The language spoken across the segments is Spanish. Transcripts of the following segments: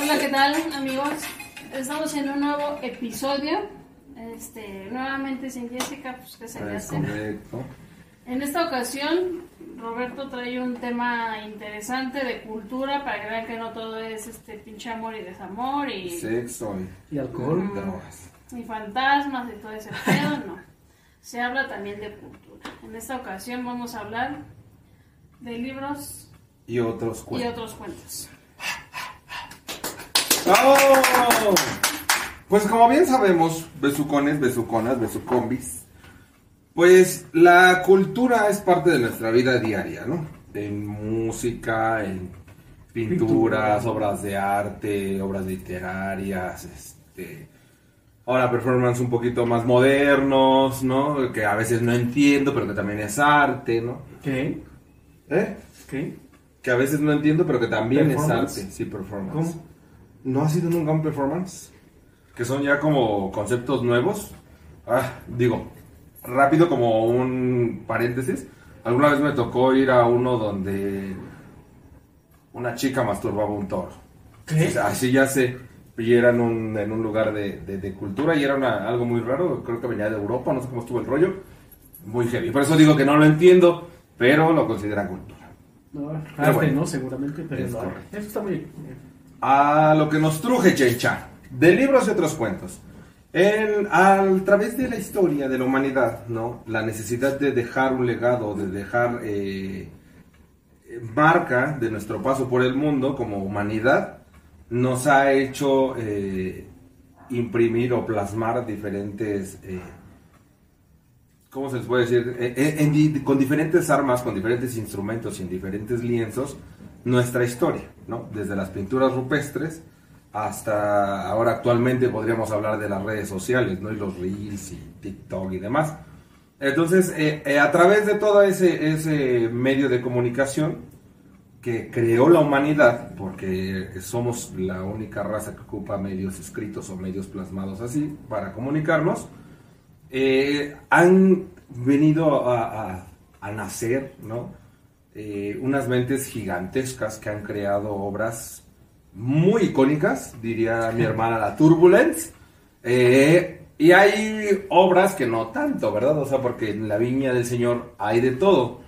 Hola, ¿qué tal amigos? Estamos en un nuevo episodio. Este, nuevamente sin Jessica, pues que se le Es hace. correcto. En esta ocasión, Roberto trae un tema interesante de cultura para que vean que no todo es este pinche amor y desamor y, Sexo y Y alcohol. y fantasmas y todo ese pedo, no. Se habla también de cultura. En esta ocasión vamos a hablar de libros Y otros y cuentos. otros cuentos. ¡Oh! Pues como bien sabemos, besucones, besuconas, besucombis, pues la cultura es parte de nuestra vida diaria, ¿no? En música, en pinturas, Pintura. obras de arte, obras literarias, este... Ahora performance un poquito más modernos, ¿no? Que a veces no entiendo, pero que también es arte, ¿no? ¿Qué? ¿Eh? ¿Qué? Que a veces no entiendo, pero que también es arte. Sí, performance. ¿Cómo? ¿No ha sido nunca un performance? Que son ya como conceptos nuevos. Ah, digo, rápido como un paréntesis. Alguna vez me tocó ir a uno donde una chica masturbaba un toro. ¿Qué? O sea, así ya sé. Y era en un, en un lugar de, de- de cultura y era una- algo muy raro. Creo que venía de Europa, no sé cómo estuvo el rollo. Muy heavy. Por eso digo que no lo entiendo, pero lo considera cultura. No, arte bueno. no, seguramente, pero Es no. Eso está muy bien. a lo que nos truje Chencha, de libros y otros cuentos. En, a través de la historia de la humanidad, ¿no? La necesidad de dejar un legado, de dejar eh, marca de nuestro paso por el mundo como humanidad, nos ha hecho eh, imprimir o plasmar diferentes, eh, ¿cómo se les puede decir? Eh, con diferentes armas, con diferentes instrumentos y en diferentes lienzos, nuestra historia, ¿no? Desde las pinturas rupestres hasta ahora actualmente podríamos hablar de las redes sociales, ¿no? Y los reels y TikTok y demás. Entonces, a través de todo ese, ese medio de comunicación que creó la humanidad, porque somos la única raza que ocupa medios escritos o medios plasmados así para comunicarnos, eh, han venido a, a- a nacer, ¿no? Eh, unas mentes gigantescas que han creado obras muy icónicas, diría mi hermana la Turbulence. Eh, y hay obras que no tanto, ¿verdad? O sea, porque en la viña del Señor hay de todo.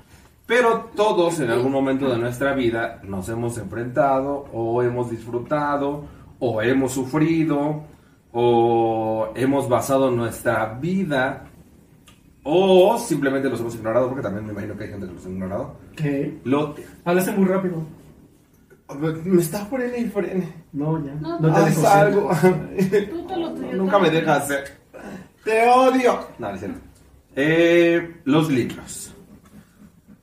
Pero todos en algún momento de nuestra vida nos hemos enfrentado o hemos disfrutado o hemos sufrido o hemos basado nuestra vida o simplemente los hemos ignorado porque también me imagino que hay gente que los ha ignorado. ¿Qué? Lo, Hablaste muy rápido. me está frene y frene. No, ya. No, No, te dejo algo. Tú te lo tuyo, Nunca me dejas hacer. Te odio. No, no es cierto. Eh, los libros.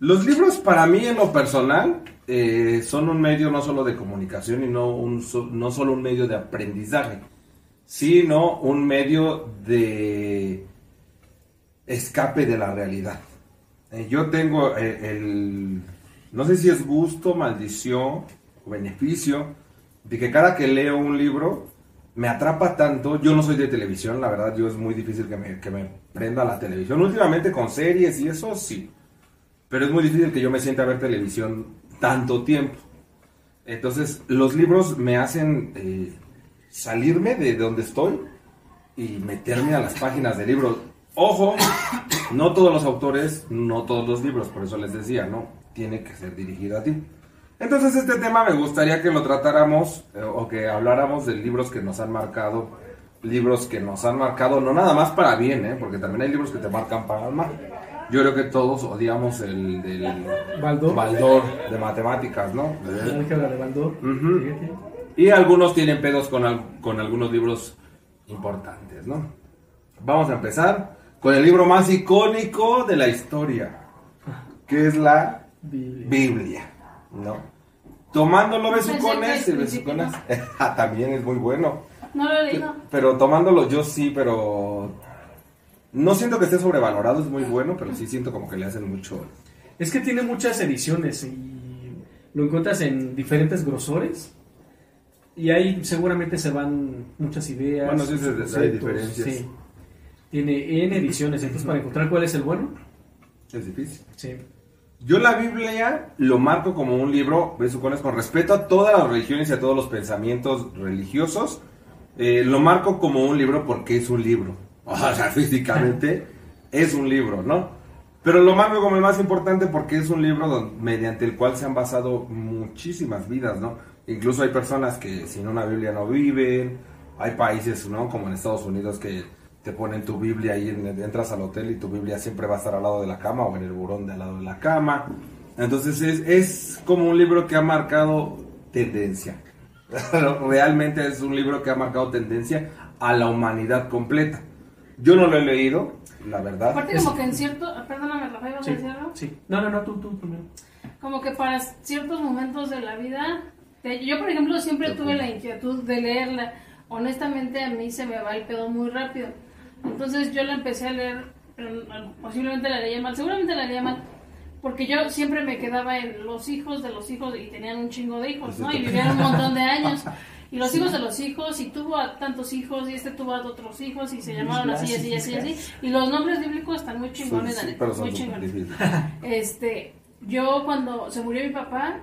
Los libros para mí en lo personal eh, son un medio no solo de comunicación y no, un, no solo un medio de aprendizaje, sino un medio de escape de la realidad. Eh, yo tengo eh, el, no sé si es gusto, maldición o beneficio, de que cada que leo un libro me atrapa tanto. Yo no soy de televisión, la verdad, yo es muy difícil que me, que me prenda la televisión. Últimamente con series y eso sí, pero es muy difícil que yo me sienta a ver televisión tanto tiempo. Entonces, los libros me hacen eh, salirme de donde estoy y meterme a las páginas de libros. Ojo, no todos los autores, no todos los libros, por eso les decía, ¿no? Tiene que ser dirigido a ti. Entonces este tema me gustaría que lo tratáramos eh, o que habláramos de libros que nos han marcado, libros que nos han marcado, no nada más para bien, ¿eh? porque también hay libros que te marcan para mal. Yo creo que todos odiamos el del Baldor. Baldor de matemáticas, ¿no? Álgebra de Baldor. Ujú. Fíjate. Y algunos tienen pedos con, al- con algunos libros importantes, ¿no? Vamos a empezar con el libro más icónico de la historia, que es la Biblia. Biblia, ¿no? Tomándolo besucones el besuconas. Ah, También es muy bueno. No lo he leído. Pero tomándolo yo sí, pero no siento que esté sobrevalorado, es muy bueno, pero sí siento como que le hacen mucho. Es que tiene muchas ediciones y lo encuentras en diferentes grosores. Y ahí seguramente se van muchas ideas. Bueno, sí, sí, hay conceptos, diferencias. sí. Tiene N ediciones, entonces para encontrar cuál es el bueno, Es difícil. sí. Yo la Biblia lo marco como un libro, besucones, con respeto a todas las religiones y a todos los pensamientos religiosos. Eh, lo marco como un libro porque es un libro. O sea, físicamente es un libro, ¿no? Pero lo marco como el más importante porque es un libro mediante el cual se han basado muchísimas vidas, ¿no? Incluso hay personas que sin una Biblia no viven, hay países, ¿no? Como en Estados Unidos que te ponen tu Biblia y en- entras al hotel y tu Biblia siempre va a estar al lado de la cama o en el burón de al lado de la cama. Entonces es, es como un libro que ha marcado tendencia. Realmente es un libro que ha marcado tendencia a la humanidad completa. Yo no lo he leído, la verdad. Aparte como que en cierto, perdóname Rafael, ¿vas a Sí, decir algo? sí. No, no, no, tú, tú primero. Como que para ciertos momentos de la vida, que yo por ejemplo siempre tuve la inquietud de leerla. Honestamente a mí se me va el pedo muy rápido. Entonces yo la empecé a leer, pero posiblemente la leía mal, seguramente la leía mal. Porque yo siempre me quedaba en los hijos de los hijos y tenían un chingo de hijos, ¿no? Y vivían un montón de años. Y los hijos de los hijos, y tuvo a tantos hijos, y este tuvo a otros hijos, y se llamaban así, así, así, así. Y los nombres bíblicos están muy chingones, Sí, muy chingones. Este, yo cuando se murió mi papá,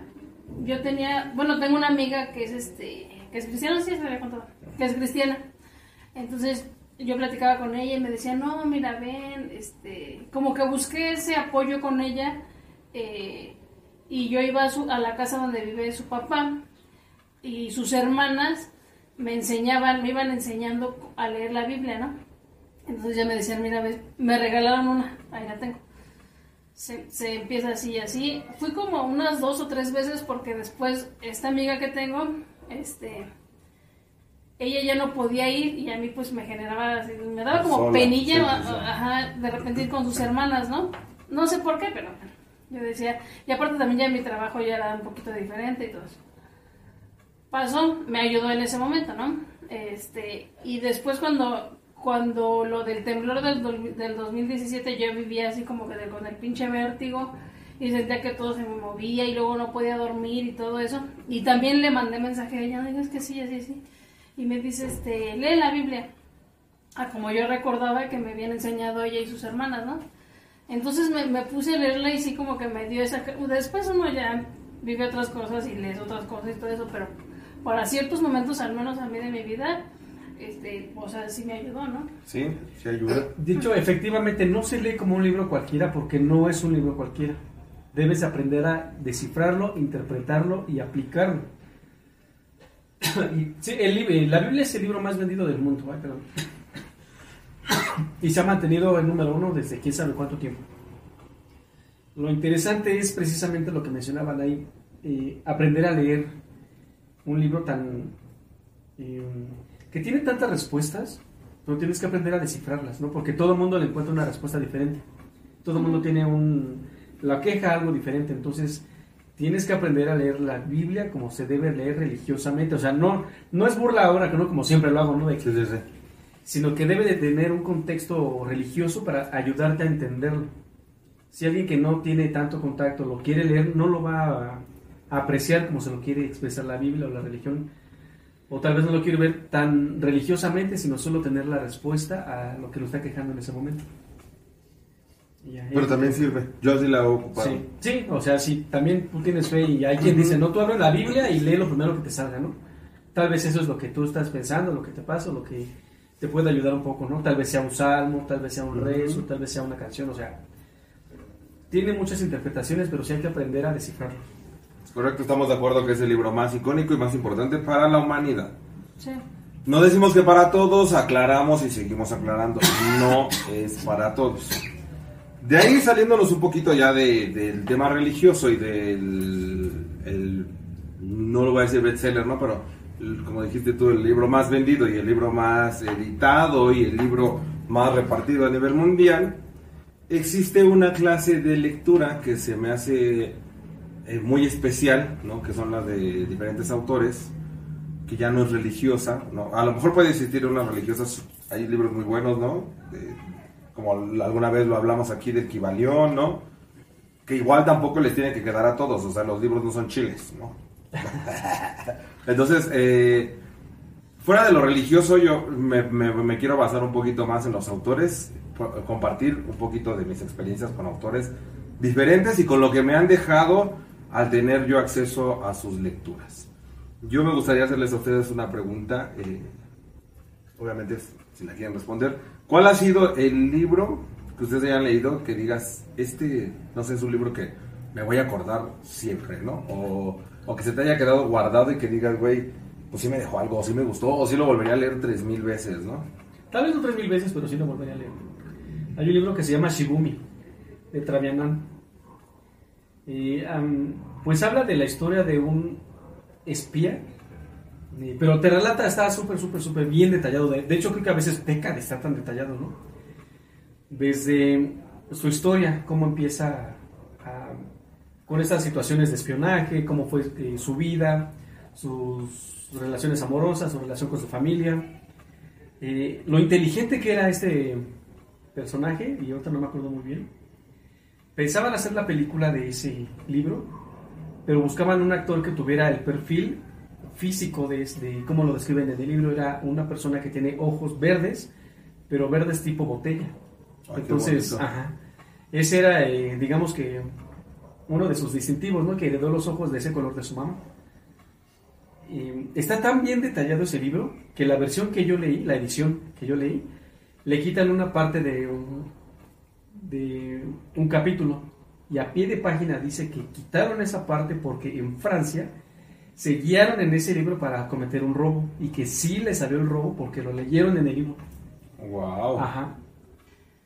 yo tenía, bueno, tengo una amiga que es este, que es cristiana, sí, se había contado, que es cristiana. Entonces, yo platicaba con ella y me decía, no, mira, ven, este, como que busqué ese apoyo con ella, eh, y yo iba a, su- a la casa donde vive su papá, y sus hermanas me enseñaban, me iban enseñando a leer la Biblia, ¿no? Entonces ya me decían, mira, me regalaron una, ahí la tengo se, se empieza así y así. Fui como unas dos o tres veces porque después esta amiga que tengo, este, ella ya no podía ir y a mí pues me generaba, así, me daba como Sola, penilla, sí, a- sí, sí. ajá, de repente ir con sus hermanas, ¿no? No sé por qué, pero yo decía, y aparte también ya mi trabajo ya era un poquito diferente y todo eso. Pasó, me ayudó en ese momento, ¿no? Este, y después cuando, cuando lo del temblor del, del 2017 yo vivía así como que de- con el pinche vértigo y sentía que todo se me movía y luego no podía dormir y todo eso. Y también le mandé mensaje a ella, digas que sí, así, así. Y me dice, este, lee la Biblia. Ah, como yo recordaba que me habían enseñado ella y sus hermanas, ¿no? Entonces me, me puse a leerla y sí como que me dio esa... Después uno ya vive otras cosas y lees otras cosas y todo eso, pero para ciertos momentos, al menos a mí de mi vida, este, o sea, sí me ayudó, ¿no? Sí, sí ayuda. Dicho, efectivamente, no se lee como un libro cualquiera porque no es un libro cualquiera. Debes aprender a descifrarlo, interpretarlo y aplicarlo. Y, sí, el, lib- la Biblia es el libro más vendido del mundo. perdón. Y se ha mantenido en número uno desde quién sabe cuánto tiempo. Lo interesante es precisamente lo que mencionaban ahí, eh, aprender a leer un libro tan... eh, que tiene tantas respuestas, pero tienes que aprender a descifrarlas, ¿no? Porque todo el mundo le encuentra una respuesta diferente. Todo el mundo tiene un... la queja algo diferente, entonces tienes que aprender a leer la Biblia como se debe leer religiosamente. O sea, no, no es burla ahora, que no como siempre lo hago, ¿no? De que Sí, sí, sí. sino que debe de tener un contexto religioso para ayudarte a entenderlo. Si alguien que no tiene tanto contacto lo quiere leer, no lo va a, a apreciar como se lo quiere expresar la Biblia o la religión, o tal vez no lo quiere ver tan religiosamente, sino solo tener la respuesta a lo que lo está quejando en ese momento. Pero también sirve. Yo así la he ocupado. Sí, sí, o sea, si también tú tienes fe y hay quien dice, no, tú abre la Biblia y lee lo primero que te salga, ¿no? Tal vez eso es lo que tú estás pensando, lo que te pasa, lo que te puede ayudar un poco, ¿no? Tal vez sea un salmo, tal vez sea un rezo, tal vez sea una canción, o sea, tiene muchas interpretaciones, pero sí hay que aprender a descifrarlo. Correcto, estamos de acuerdo que es el libro más icónico y más importante para la humanidad. Sí. No decimos que para todos, aclaramos y seguimos aclarando. No es para todos. De ahí saliéndonos un poquito ya de- del tema religioso y del. el- no lo voy a decir bestseller, ¿no? Pero el- como dijiste tú, el libro más vendido y el libro más editado y el libro más repartido a nivel mundial. Existe una clase de lectura que se me hace eh, muy especial, ¿no? Que son las de diferentes autores que ya no es religiosa, ¿no? A lo mejor puede existir una religiosa, hay libros muy buenos, ¿no? Como alguna vez lo hablamos aquí del Kibalión, ¿no? Que igual tampoco les tiene que quedar a todos, o sea, los libros no son chiles, ¿no? Entonces, eh, fuera de lo religioso, yo me, me- me quiero basar un poquito más en los autores, compartir un poquito de mis experiencias con autores diferentes y con lo que me han dejado al tener yo acceso a sus lecturas. Yo me gustaría hacerles a ustedes una pregunta, eh, obviamente si la quieren responder. ¿Cuál ha sido el libro que ustedes hayan leído que digas, este, no sé, es un libro que me voy a acordar siempre, ¿no? O, o que se te haya quedado guardado y que digas, güey, pues sí me dejó algo, o sí me gustó, o sí lo volvería a leer tres mil veces, ¿no? Tal vez no tres mil veces, pero sí lo volvería a leer. Hay un libro que se llama Shibumi, de Travianan. Am, pues habla de la historia de un espía, eh, pero te relata, está súper, súper, súper bien detallado. De, hecho, creo que a veces peca de estar tan detallado, ¿no? Desde su historia, cómo empieza con estas situaciones de espionaje, cómo fue eh, su vida, sus relaciones amorosas, su relación con su familia, eh, lo inteligente que era este personaje, y ahorita no me acuerdo muy bien. Pensaban hacer la película de ese libro, pero buscaban un actor que tuviera el perfil físico de, de cómo lo describen en el libro. Era una persona que tiene ojos verdes, pero verdes tipo botella. Ay, qué Entonces, ajá, ese era, eh, digamos que, uno de sus distintivos, ¿no? Que heredó los ojos de ese color de su mamá. Está tan bien detallado ese libro que la versión que yo leí, la edición que yo leí, le quitan una parte de un, de un capítulo y a pie de página dice que quitaron esa parte porque en Francia se guiaron en ese libro para cometer un robo y que sí le salió el robo porque lo leyeron en el libro. Wow. Ajá.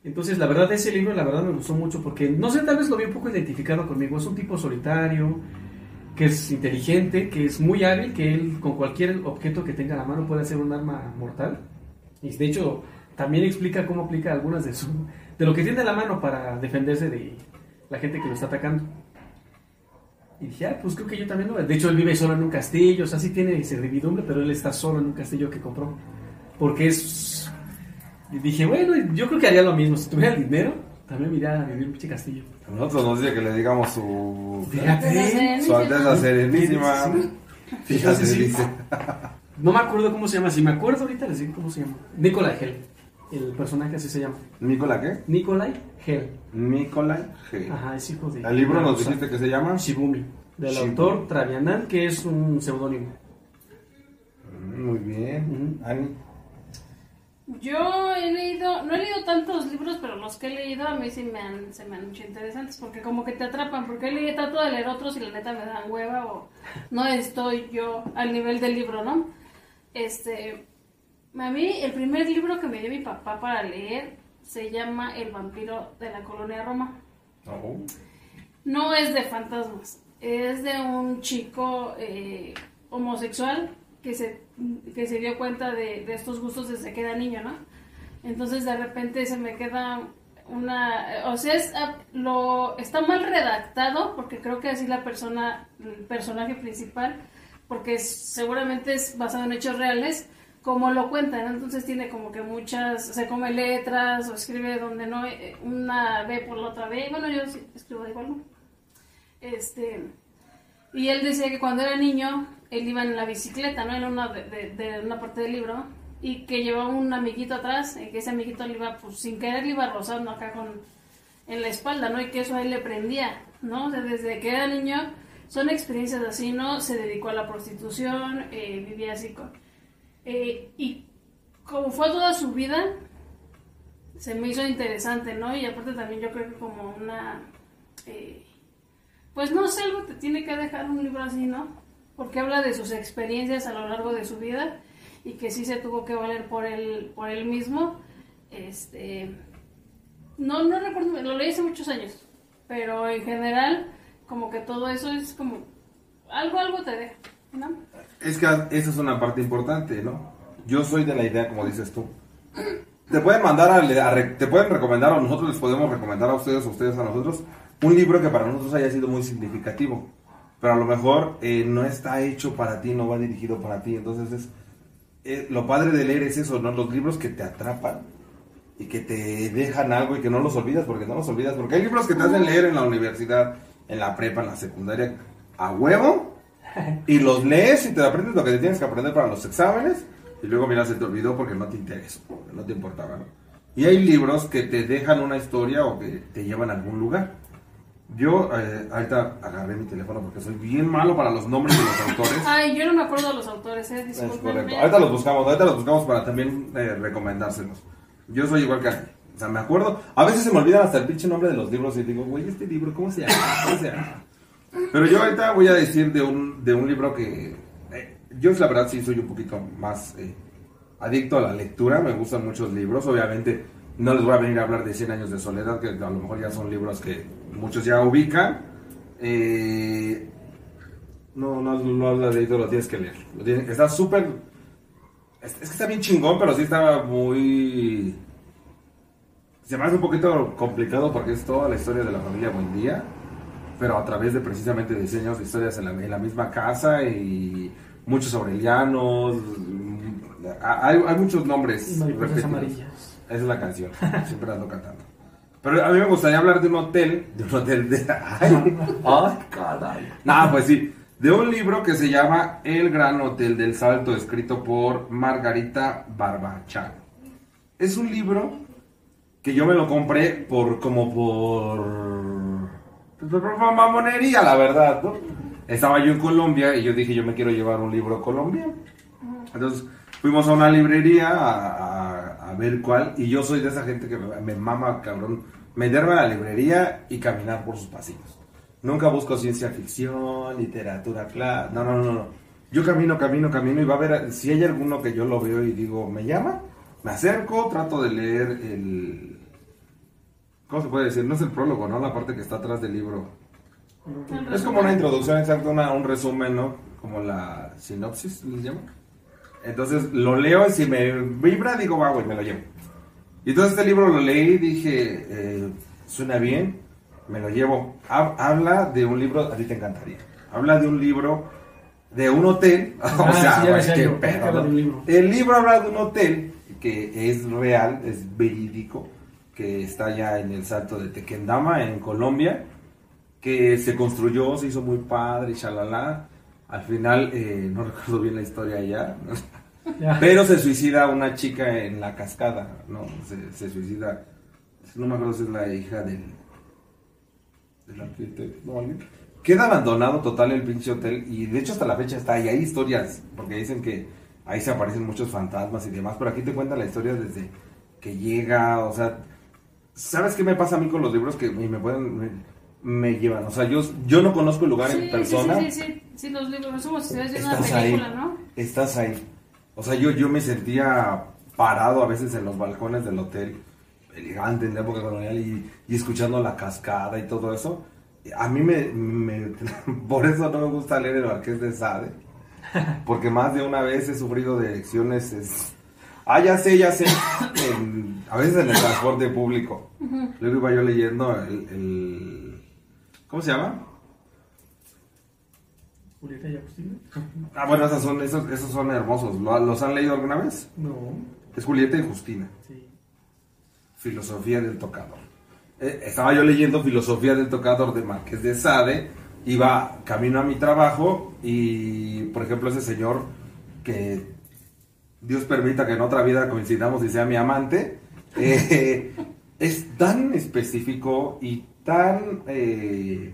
Entonces, la verdad, ese libro, la verdad, me gustó mucho porque, no sé, tal vez lo vi un poco identificado conmigo. Es un tipo solitario, que es inteligente, que es muy hábil, que él con cualquier objeto que tenga a la mano puede hacer un arma mortal. Y de hecho, también explica cómo aplica algunas de su de lo que tiene a la mano para defenderse de la gente que lo está atacando. Y dije, ah, pues creo que yo también lo... De hecho, él vive solo en un castillo, o sea, sí tiene servidumbre, pero él está solo en un castillo que compró. Porque es... Y dije, bueno, yo creo que haría lo mismo. Si tuviera el dinero, también me iría a vivir en un pinche castillo. A nosotros nos dice que le digamos su... Fíjate. Su Alteza Serenísima. Fíjate, Sí. dice. No me acuerdo cómo se llama. Si me acuerdo ahorita les digo cómo se llama. Nikolai Hell. El personaje así se llama. ¿Nicola qué? Nikolai Hell. Nicolai G. Ajá, es hijo de... El libro nos Rosa. dijiste que se llama Shibumi. Del Shibumi. autor Travianan, que es un seudónimo. Mm, Muy bien. Ani. Yo he leído, no he leído tantos libros, pero los que he leído a mí sí me han, se me han hecho interesantes, porque como que te atrapan, porque he leído, trato de leer otros y la neta me dan hueva o no estoy yo al nivel del libro, ¿no? Este, a mí el primer libro que me dio mi papá para leer se llama El vampiro de la colonia Roma. Oh. No es de fantasmas, es de un chico eh, homosexual que se, que se dio cuenta de, de estos gustos desde que era niño, ¿no? Entonces de repente se me queda una... O sea, es, ah, lo, está mal redactado porque creo que así la persona, el personaje principal, porque seguramente es basado en hechos reales, como lo cuentan, entonces tiene como que muchas, se come letras o escribe donde no, eh, una B por la otra B, bueno, yo sí escribo de igual. Este, y él decía que cuando era niño, él iba en la bicicleta, ¿no? En una, de, de- de una parte del libro, y que llevaba un amiguito atrás, y que ese amiguito le iba, pues sin querer, iba rozando acá con, en la espalda, ¿no? Y que eso a él le prendía, ¿no? O sea, desde que era niño, son experiencias así, ¿no? Se dedicó a la prostitución, eh, vivía así con... eh, y como fue toda su vida, se me hizo interesante, ¿no? Y aparte también yo creo que como una... eh, pues no sé, algo te tiene que dejar un libro así, ¿no? Porque habla de sus experiencias a lo largo de su vida y que sí se tuvo que valer por él, por él mismo. Este, no, no recuerdo, lo leí hace muchos años, pero en general, como que todo eso es como algo, algo te deja, ¿no? Es que esa es una parte importante, ¿no? Yo soy de la idea, como dices tú. Te pueden mandar a, a te pueden recomendar o nosotros les podemos recomendar a ustedes o ustedes a nosotros un libro que para nosotros haya sido muy significativo. Pero a lo mejor eh, no está hecho para ti, no va dirigido para ti. Entonces es eh, lo padre de leer es eso, ¿no? Los libros que te atrapan y que te dejan algo y que no los olvidas, porque no los olvidas, porque hay libros que te hacen leer en la universidad, en la prepa, en la secundaria, a huevo, y los lees y te aprendes lo que te tienes que aprender para los exámenes, y luego mira, se te olvidó porque no te interesó, porque no te importaba, ¿no? Y hay libros que te dejan una historia o que te llevan a algún lugar. Yo eh, ahorita agarré mi teléfono porque soy bien malo para los nombres de los autores. Ay, yo no me acuerdo de los autores, eh, Es correcto. Ahorita los buscamos, ahorita los buscamos para también eh, recomendárselos. Yo soy igual que. O sea, me acuerdo. A veces se me olvidan hasta el pinche nombre de los libros y digo, güey, este libro, ¿cómo se llama? ¿Cómo se llama? Pero yo ahorita voy a decir de un, de un libro que. eh, yo, la verdad, sí soy un poquito más eh, adicto a la lectura. Me gustan muchos libros. Obviamente, no les voy a venir a hablar de 100 años de soledad, que a lo mejor ya son libros que muchos ya ubican. Eh, no, no, no lo has leído, lo tienes que leer. Está súper. Es, es que está bien chingón, pero sí está muy. Se me hace un poquito complicado porque es toda la historia de la familia Buendía, pero a través de precisamente diseños de historias en la, en la misma casa y muchos aurelianos. mm, Hay, hay muchos nombres. Mariposas amarillas. Esa es la canción, siempre ando cantando. Pero a mí me gustaría hablar de un hotel, de un hotel de... Ay, ay, caray. No, pues sí, de un libro que se llama El Gran Hotel del Salto, escrito por Margarita Barbachán. Es un libro que yo me lo compré por como por... mamonería, la verdad. Estaba yo en Colombia y yo dije, yo me quiero llevar un libro colombiano. Entonces fuimos a una librería a, a- ver cuál, y yo soy de esa gente que me, mama, cabrón, meterme a la librería y caminar por sus pasillos. Nunca busco ciencia ficción, literatura, cla- no, no, no, no. Yo camino, camino, camino y va a ver, si hay alguno que yo lo veo y digo, me llama, me acerco, trato de leer el... ¿Cómo se puede decir? No es el prólogo, ¿no? La parte que está atrás del libro. Es como una introducción, exacto, una- un resumen, ¿no? Como la sinopsis, ¿les llaman? Entonces lo leo y si me vibra, digo, va, güey, me lo llevo. Y entonces este libro lo leí y dije, eh, suena bien, me lo llevo. Hab- habla de un libro, a ti te encantaría. Habla de un libro de un hotel. o Ah, sea, sí, güey, qué yo, pedo, ¿no? libro. El libro habla de un hotel que es real, es verídico, que está ya en el salto de Tequendama, en Colombia, que se construyó, se hizo muy padre, y shalala. Al final, eh, no recuerdo bien la historia ya, Ya. pero se suicida una chica en la cascada, ¿no? Se, se suicida, no me acuerdo si es la hija del, del arquitecto, no, alguien. Queda abandonado total el pinche hotel y de hecho hasta la fecha está ahí. Hay historias, porque dicen que ahí se aparecen muchos fantasmas y demás, pero aquí te cuenta la historia desde que llega, o sea, ¿sabes qué me pasa a mí con los libros que me, pueden, me, me llevan? O sea, yo, yo no conozco el lugar Sí, en persona. Sí, sí, sí, los libros somos una película, ahí. ¿no? Estás ahí. O sea, yo, yo me sentía parado a veces en los balcones del hotel, elegante en la época colonial, y, y escuchando la cascada y todo eso. A mí me, me- Por eso no me gusta leer el Marqués de Sade. Porque más de una vez he sufrido de lecciones. es- Ah, ya sé, ya sé. en- a veces en el transporte público. Luego iba yo leyendo el, el- ¿Cómo se llama? Julieta y Agustina. Ah, bueno, esos son, esos, esos son hermosos. ¿Lo- ¿Los han leído alguna vez? No, Es Julieta y Justina. sí. Filosofía del tocador. Eh, estaba yo leyendo Filosofía del tocador de Marqués de Sade. Iba camino a mi trabajo y, por ejemplo, ese señor que Dios permita que en otra vida coincidamos y sea mi amante, eh, es tan específico y tan... eh,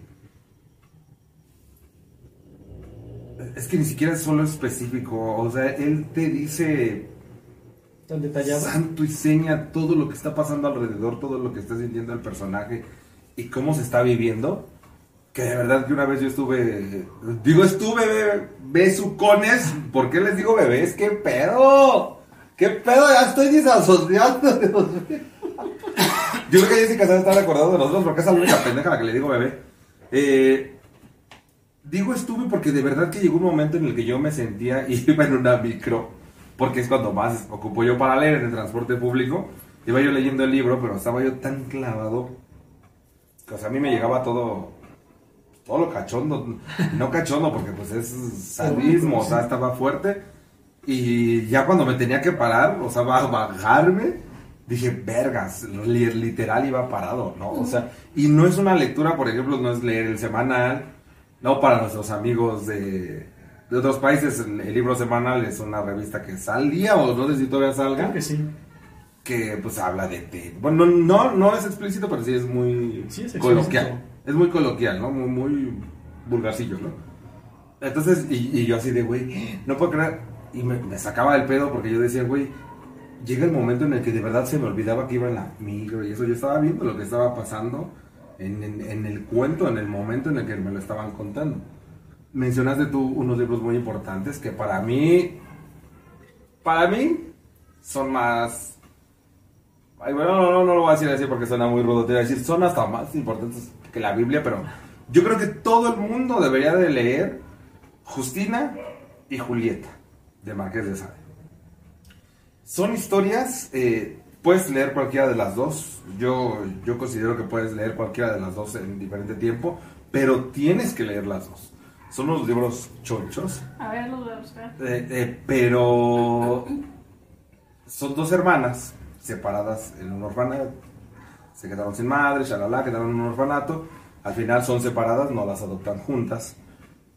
es que ni siquiera es solo específico, o sea, él te dice Tan detallado. santo y seña todo lo que está pasando alrededor, todo lo que está sintiendo el personaje y cómo se está viviendo. Que de verdad que una vez yo estuve, digo estuve be- besucones, ¿por qué les digo bebés? ¿Qué pedo? ¿Qué pedo? Ya estoy disasociando. Yo creo que Jessica se está recordando de nosotros porque es la única pendeja a la que le digo bebé. Eh, Digo estuve porque de verdad que llegó un momento en el que yo me sentía iba en una micro, porque es cuando más ocupo yo para leer en el transporte público. Iba yo leyendo el libro, pero estaba yo tan clavado o sea, a mí me llegaba todo, todo lo cachondo, no cachondo porque pues es sadismo, o sea, estaba fuerte. Y ya cuando me tenía que parar, o sea, ba- bajarme, dije, vergas, li- literal iba parado, ¿no? O sea, y no es una lectura, por ejemplo, no es leer el semanal, no para nuestros amigos de, de otros países, el, el libro semanal es una revista que salía, o no sé si todavía salga, Creo que sí. que pues habla de té. Bueno, no, no es explícito, pero sí es muy Sí, es coloquial. Es muy coloquial, ¿no? Muy, muy vulgarcillo, ¿no? Entonces, y, yo así de, güey, no puedo creer. Y me, me sacaba el pedo porque yo decía, güey, llega el momento en el que de verdad se me olvidaba que iba en la micro y eso. Yo estaba viendo lo que estaba pasando en, en- en el cuento, en el momento en el que me lo estaban contando. Mencionaste tú unos libros muy importantes que para mí, para mí, son más... Ay, bueno, no, no, no lo voy a decir así porque suena muy rudo. Te voy a decir, son hasta más importantes que la Biblia, pero yo creo que todo el mundo debería de leer Justina y Julieta, de Marqués de Sade. Son historias, eh, puedes leer cualquiera de las dos. Yo, yo considero que puedes leer cualquiera de las dos en diferente tiempo, pero tienes que leer las dos. Son unos libros chonchos, A ver, los voy a buscar. eh, eh, pero son dos hermanas separadas en un orfanato. Se quedaron sin madre, shalala, quedaron en un orfanato. Al final son separadas, no las adoptan juntas.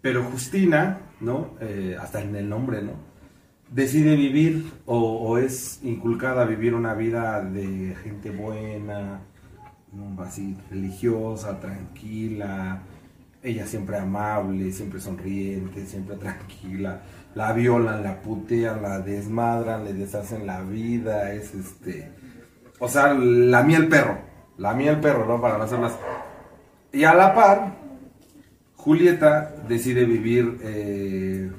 Pero Justina, ¿no? Eh, hasta en el nombre, ¿no? Decide vivir o, es inculcada a vivir una vida de gente buena, así religiosa, tranquila. Ella siempre amable, siempre sonriente, siempre tranquila. La violan, la putean, la desmadran, le deshacen la vida. Es este. O sea, la mía el perro. La mía el perro, ¿no? Para no hacer más. Y a la par, Julieta decide vivir eh,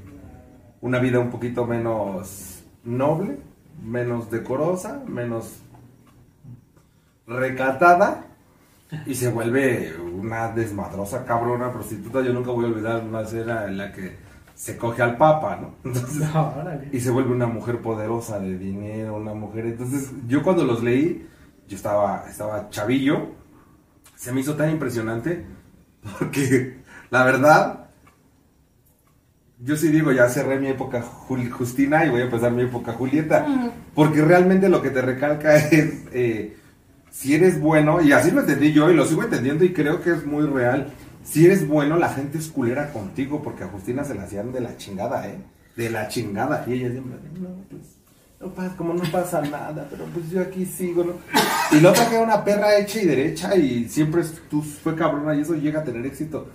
una vida un poquito menos noble, menos decorosa, menos recatada y se vuelve una desmadrosa cabrona prostituta. Yo nunca voy a olvidar una escena en la que se coge al papa, ¿no? Entonces, No, y se vuelve una mujer poderosa de dinero, una mujer. Entonces, yo cuando los leí, yo estaba, estaba chavillo, se me hizo tan impresionante porque la verdad, yo sí digo, ya cerré mi época Jul- Justina y voy a empezar mi época Julieta, Ujú. porque realmente lo que te recalca es, eh, si eres bueno, y así lo entendí yo y lo sigo entendiendo y creo que es muy real, si eres bueno, la gente es culera contigo, porque a Justina se la hacían de la chingada, ¿eh? De la chingada. Y ella siempre, no, pues, no pasa, como no pasa nada, pero pues yo aquí sigo, ¿no? Y la otra que era una perra hecha y derecha y siempre tú fue cabrona y eso llega a tener éxito.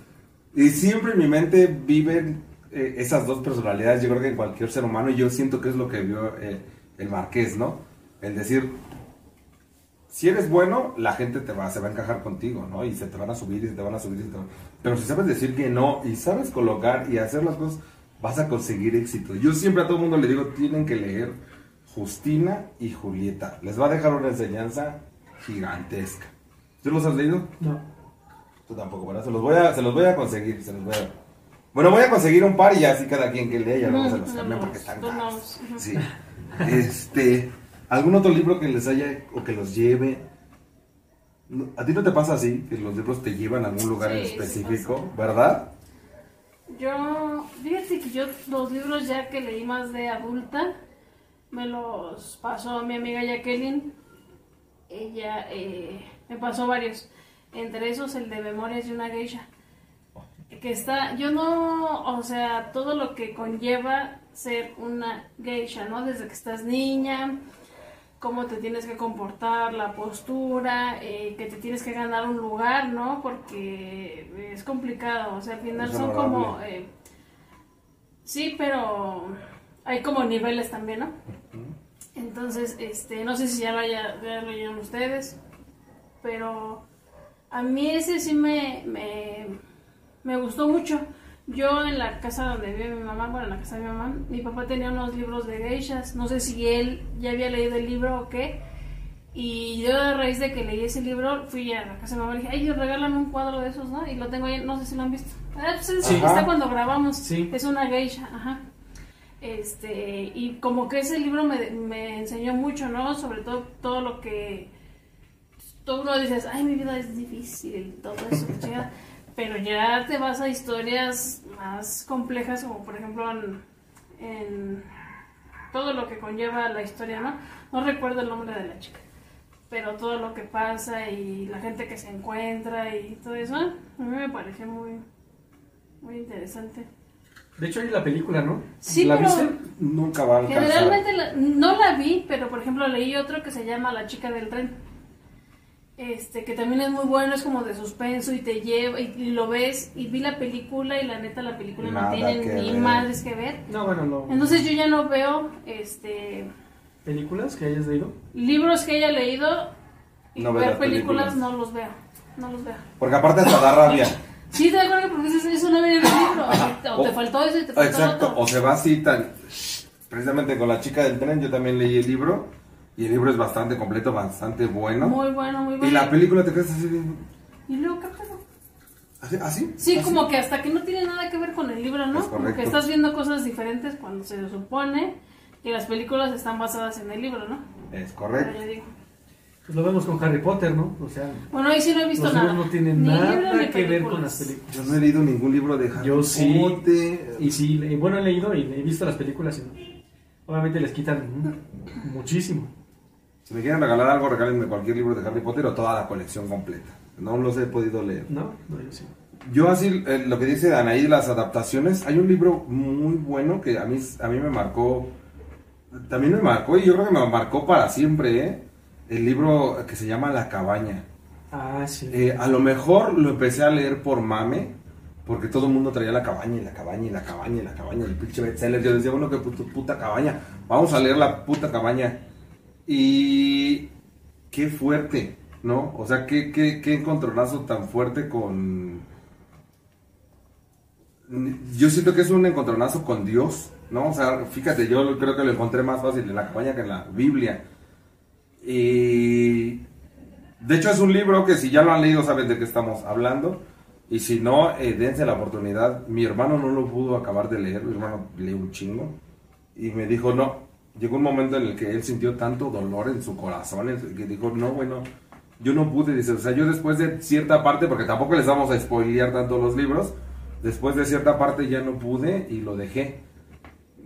Y siempre en mi mente viven eh, esas dos personalidades, yo creo que en cualquier ser humano, y yo siento que es lo que vio eh, el marqués, ¿no? El decir, si eres bueno, la gente te va, se va a encajar contigo, ¿no? Y se te van a subir y se te van a subir y se te van- Pero si sabes decir que no y sabes colocar y hacer las cosas, vas a conseguir éxito. Yo siempre a todo el mundo le digo, tienen que leer Justina y Julieta. Les va a dejar una enseñanza gigantesca. ¿Tú los has leído? No. Tú tampoco, ¿verdad? Se los voy a, se los voy a conseguir, se los voy a... Bueno, voy a conseguir un par y así cada quien que lea ya luego se los los- porque están caros. Sí. Este, ¿algún otro libro que les haya o que los lleve? No, ¿A ti no te pasa así? Que los libros te llevan a algún lugar en sí específico, ¿verdad? Yo, fíjate que yo los libros ya que leí más de adulta, me los pasó mi amiga Jacqueline. Ella eh, me pasó varios, entre esos el de Memorias de una Geisha. Que está, yo no, o sea, todo lo que conlleva ser una geisha, ¿no? Desde que estás niña, cómo te tienes que comportar, la postura, eh, que te tienes que ganar un lugar, ¿no? Porque es complicado, o sea, al final Es son como... eh, sí, pero hay como niveles también, ¿no? Entonces, este, no sé si ya lo, haya, ya lo leyeron ustedes, pero a mí ese sí me, me, me gustó mucho. Yo en la casa donde vive mi mamá, bueno, en la casa de mi mamá, mi papá tenía unos libros de geishas. No sé si él ya había leído el libro o qué. Y yo a raíz de que leí ese libro, fui a la casa de mi mamá y dije, ay, regálame un cuadro de esos, ¿no? Y lo tengo ahí, no sé si lo han visto. Ah, pues es- está cuando grabamos. Sí. Es una geisha, ajá. Este, y como que ese libro me, me enseñó mucho, ¿no? Sobre todo todo lo que tú uno dices, ay, mi vida es difícil, todo eso, chingada". pero ya te vas a historias más complejas, como por ejemplo en, en todo lo que conlleva la historia, ¿no? No recuerdo el nombre de la chica, pero todo lo que pasa y la gente que se encuentra y todo eso, a mí me pareció muy, muy interesante. De hecho, hay la película, ¿no? Sí, ¿La pero- viste? Nunca va a alcanzar. Generalmente la- no la vi, pero por ejemplo leí otro que se llama La chica del tren. Este, que también es muy bueno, es como de suspenso y te lleva y, y lo ves y vi la película y la neta la película Nada no tiene ni ver. madres que ver. No, bueno, no. Entonces yo ya no veo este ¿Películas que hayas leído? libros que haya leído y No ver las películas, películas. no los veo. No los veo. Porque aparte hasta da rabia. Sí, te acuerdo porque dices, eso no viene en el libro. O te faltó eso y te faltó Exacto, otro. o se va así tan... Precisamente con la chica del tren yo también leí el libro y el libro es bastante completo, bastante bueno. Muy bueno, muy bueno. y la película te quedas así de... Y luego, ¿qué pedo? ¿Así? ¿Así? Sí, ¿Así? como que hasta que no tiene nada que ver con el libro, ¿no? Es Como que estás viendo cosas diferentes cuando se supone que las películas están basadas en el libro, ¿no? Es Pero correcto. yo digo. Pues lo vemos con Harry Potter, ¿no? O sea, Bueno, ahí sí no he visto los nada. libros no tienen Ni nada que ver con las películas. Yo no he leído ningún libro de Harry Yo sí. Potter. Y sí, bueno, he leído y he visto las películas y obviamente les quitan muchísimo. Si me quieren regalar algo, regálenme cualquier libro de Harry Potter o toda la colección completa. No los he podido leer. ¿No? No, yo sí. Yo así, eh, lo que dice Anaí, las adaptaciones, hay un libro muy bueno que a mí, a mí me marcó, también me marcó y yo creo que me marcó para siempre, ¿eh? El libro que se llama La cabaña. Ah, sí. Eh, a lo mejor lo empecé a leer por mame, porque todo el mundo traía la cabaña y la cabaña y la cabaña y la cabaña, el pinche bestseller. Yo decía, bueno, qué puto- puta cabaña, vamos a leer la puta cabaña. Y qué fuerte, ¿no? O sea, qué, qué, qué encontronazo tan fuerte con... Yo siento que es un encontronazo con Dios, ¿no? O sea, fíjate, yo creo que lo encontré más fácil en la cabaña que en la Biblia. Y de hecho es un libro que si ya lo han leído saben de qué estamos hablando. Y si no, eh, dense la oportunidad. Mi hermano no lo pudo acabar de leer, mi hermano lee un chingo. Y me dijo, no. Llegó un momento en el que él sintió tanto dolor en su corazón, que dijo, no, bueno, yo no pude. Dice, o sea, yo después de cierta parte, porque tampoco les vamos a spoilear tanto los libros, después de cierta parte ya no pude y lo dejé.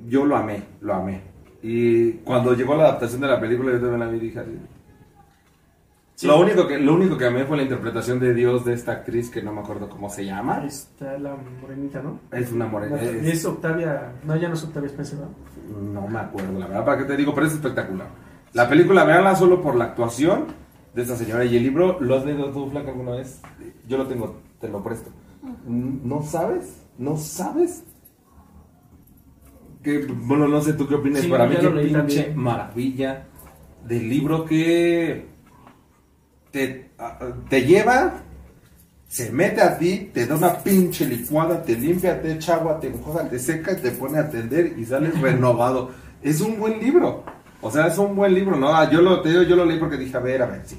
Yo lo amé, lo amé. Y cuando llegó la adaptación de la película, yo también la vi y dije así, Sí. lo, único que, lo único que amé fue la interpretación de Dios de esta actriz que no me acuerdo cómo se llama. Ahí está la morenita, ¿no? Es una morena. Es, es- Octavia. No, ya no es Octavia Spencer, ¿no? no me acuerdo, la verdad, para qué te digo, pero es espectacular. La película, véanla solo por la actuación de esta señora. Y el libro, ¿lo has leído tú, Flaca, alguna vez? Yo lo tengo, te lo presto. ¿No sabes? ¿No sabes? Que, bueno, no sé tú qué opinas. Sí, para mí, qué pinche también. maravilla del libro que te, te lleva, se mete a ti, te da una pinche licuada, te limpia, te echa agua, te enjuaga, te seca, te pone a atender y sales renovado. Es un buen libro. O sea, es un buen libro, ¿no? Ah, Yo lo, te digo, yo lo leí porque dije, a ver, a ver, sí.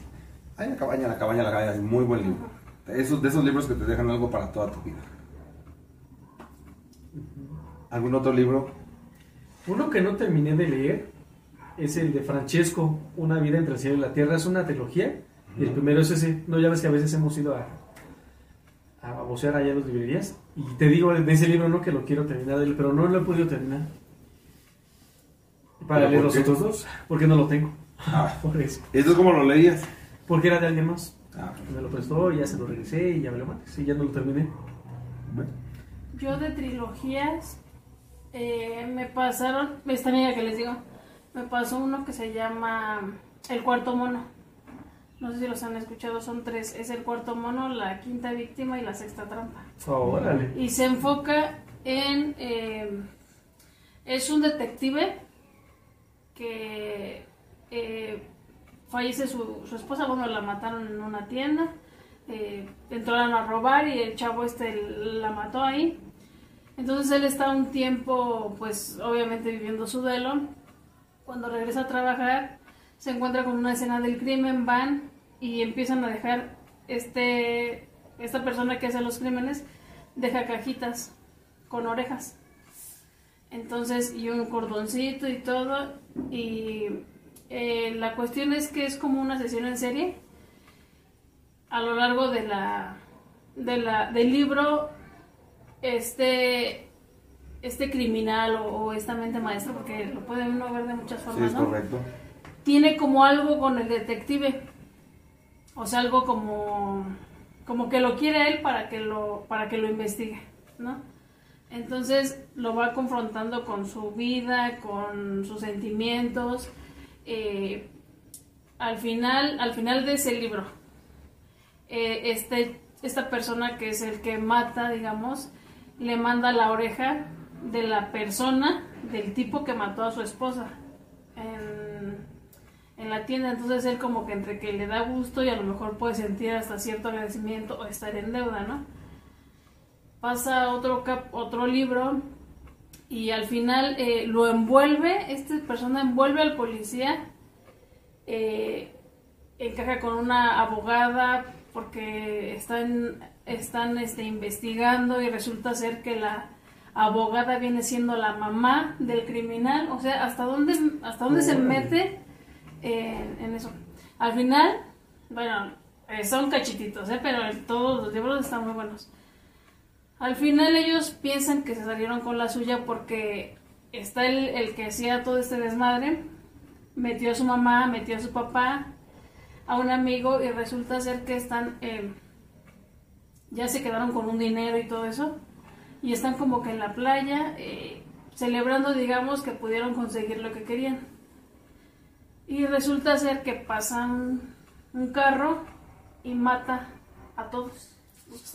Hay la cabaña, la cabaña, la cabaña, es muy buen libro. Esos, de esos libros que te dejan algo para toda tu vida. ¿Algún otro libro? Uno que no terminé de leer es el de Francesco, Una vida entre el cielo y la tierra. Es una trilogía. Y el primero es ese. No, ya ves que a veces hemos ido a, a vocear allá a las librerías. Y te digo de ese libro, no que lo quiero terminar, de él, pero no lo he podido terminar. Para ¿Pero leer los otros dos, porque no lo tengo. Ah. Por eso. ¿Esto es como lo leías? Porque era de alguien más. Ah, Me lo prestó y ya se lo regresé y ya me lo maté. Sí, ya no lo terminé. bueno. Yo de trilogías eh, me pasaron, esta amiga que les digo, me pasó uno que se llama El cuarto mono. No sé si los han escuchado, son tres. Es el cuarto mono, la quinta víctima y la sexta trampa. Y se enfoca en... eh, es un detective que eh, fallece su, su esposa, bueno, la mataron en una tienda, eh, entraron a robar y el chavo este la mató ahí. Entonces él está un tiempo, pues obviamente viviendo su duelo. Cuando regresa a trabajar, se encuentra con una escena del crimen, van y empiezan a dejar este esta persona que hace los crímenes deja cajitas con orejas. Entonces, y un cordoncito y todo. Y eh, la cuestión es que es como una sesión en serie. A lo largo de la, de la, del libro, este, este criminal o, o esta mente maestra, porque lo puede uno ver de muchas Sí, formas, es ¿no? correcto. tiene como algo con el detective. O sea, algo como como que lo quiere él para que lo para que lo investigue, ¿no? Entonces lo va confrontando con su vida, con sus sentimientos. eh, al final, al final de ese libro, eh, este, esta persona que es el que mata, digamos, le manda la oreja de la persona, del tipo que mató a su esposa en, la tienda. Entonces él como que entre que le da gusto y a lo mejor puede sentir hasta cierto agradecimiento o estar en deuda, ¿no? Pasa otro, cap- otro libro y al final eh, lo envuelve, esta persona envuelve al policía, eh, encaja con una abogada porque están, están este, investigando y resulta ser que la abogada viene siendo la mamá del criminal, o sea, hasta dónde, hasta dónde se mete en, en eso. Al final, bueno, eh, son cachititos, ¿eh? pero todos los libros están muy buenos. Al final ellos piensan que se salieron con la suya porque está el, el que hacía todo este desmadre, metió a su mamá, metió a su papá, a un amigo y resulta ser que están, eh, ya se quedaron con un dinero y todo eso y están como que en la playa eh, celebrando, digamos, que pudieron conseguir lo que querían. Y resulta ser que pasa un, carro y mata a todos los.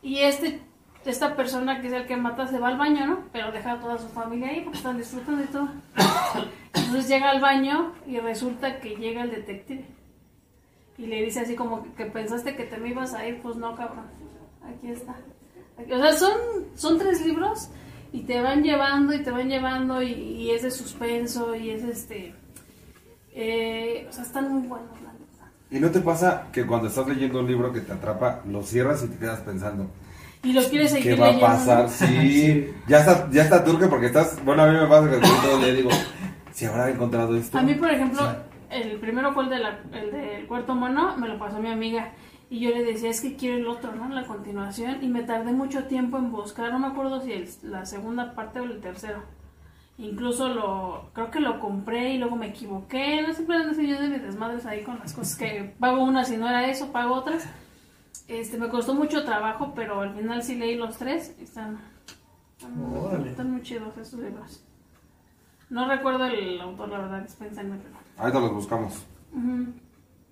Y este, esta persona que es el que mata se va al baño, ¿no? Pero deja a toda su familia ahí porque están disfrutando y todo. Entonces llega al baño y resulta que llega el detective. Y le dice así como que, pensaste que te me ibas a ir, pues no, cabrón. Aquí está. O sea, son, son tres libros y te van llevando y te van llevando y, es de suspenso y es este... eh, o sea, están muy buenos. ¿Y no te pasa que cuando estás leyendo un libro que te atrapa, lo cierras y te quedas pensando, Y lo quieres seguir ¿qué va a leyendo, ¿no? pasar? Sí, ya está, ya está turque porque estás, bueno, a mí me pasa que todo el día digo, si habrá encontrado esto. A mí, por ejemplo, el primero fue el, de la- el del cuarto mono, me lo pasó mi amiga. Y yo le decía, es que quiero el otro, ¿no? La continuación. Y me tardé mucho tiempo en buscar, no me acuerdo si el- la segunda parte o el tercero. Incluso lo, creo que lo compré y luego me equivoqué. No siempre ando yo de mis desmadres ahí con las cosas que pago unas y no era eso, pago otras. Este, me costó mucho trabajo, pero al final sí leí los tres. Están, están, muy- están muy chidos estos libros. No recuerdo el autor, la verdad, dispénsenme, pero... Ahorita los buscamos.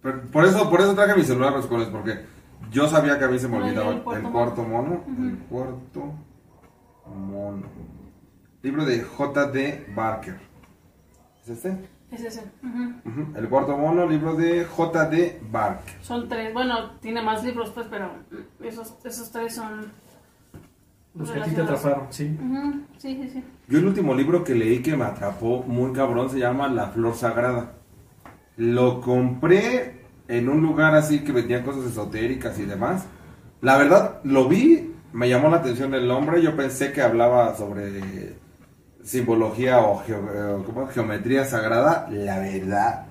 Pero por eso, por eso traje mi celular a los escuelas, porque yo sabía que a mí se me olvidaba el el cuarto cuarto, mono. mono. El cuarto mono. Libro de J.D. Barker. ¿Es este? Es ese. ujú. Ujú, El cuarto mono, libro de J.D. Barker. Son tres. Bueno, tiene más libros, pues, pero esos, esos tres son. Los que a ti te atraparon, sí. Sí, sí, sí. Yo el último libro que leí que me atrapó muy cabrón se llama La Flor Sagrada. Lo compré en un lugar así que vendía cosas esotéricas y demás. La verdad, lo vi, me llamó la atención el nombre. Yo pensé que hablaba sobre simbología o geo- eh, geometría sagrada. La verdad.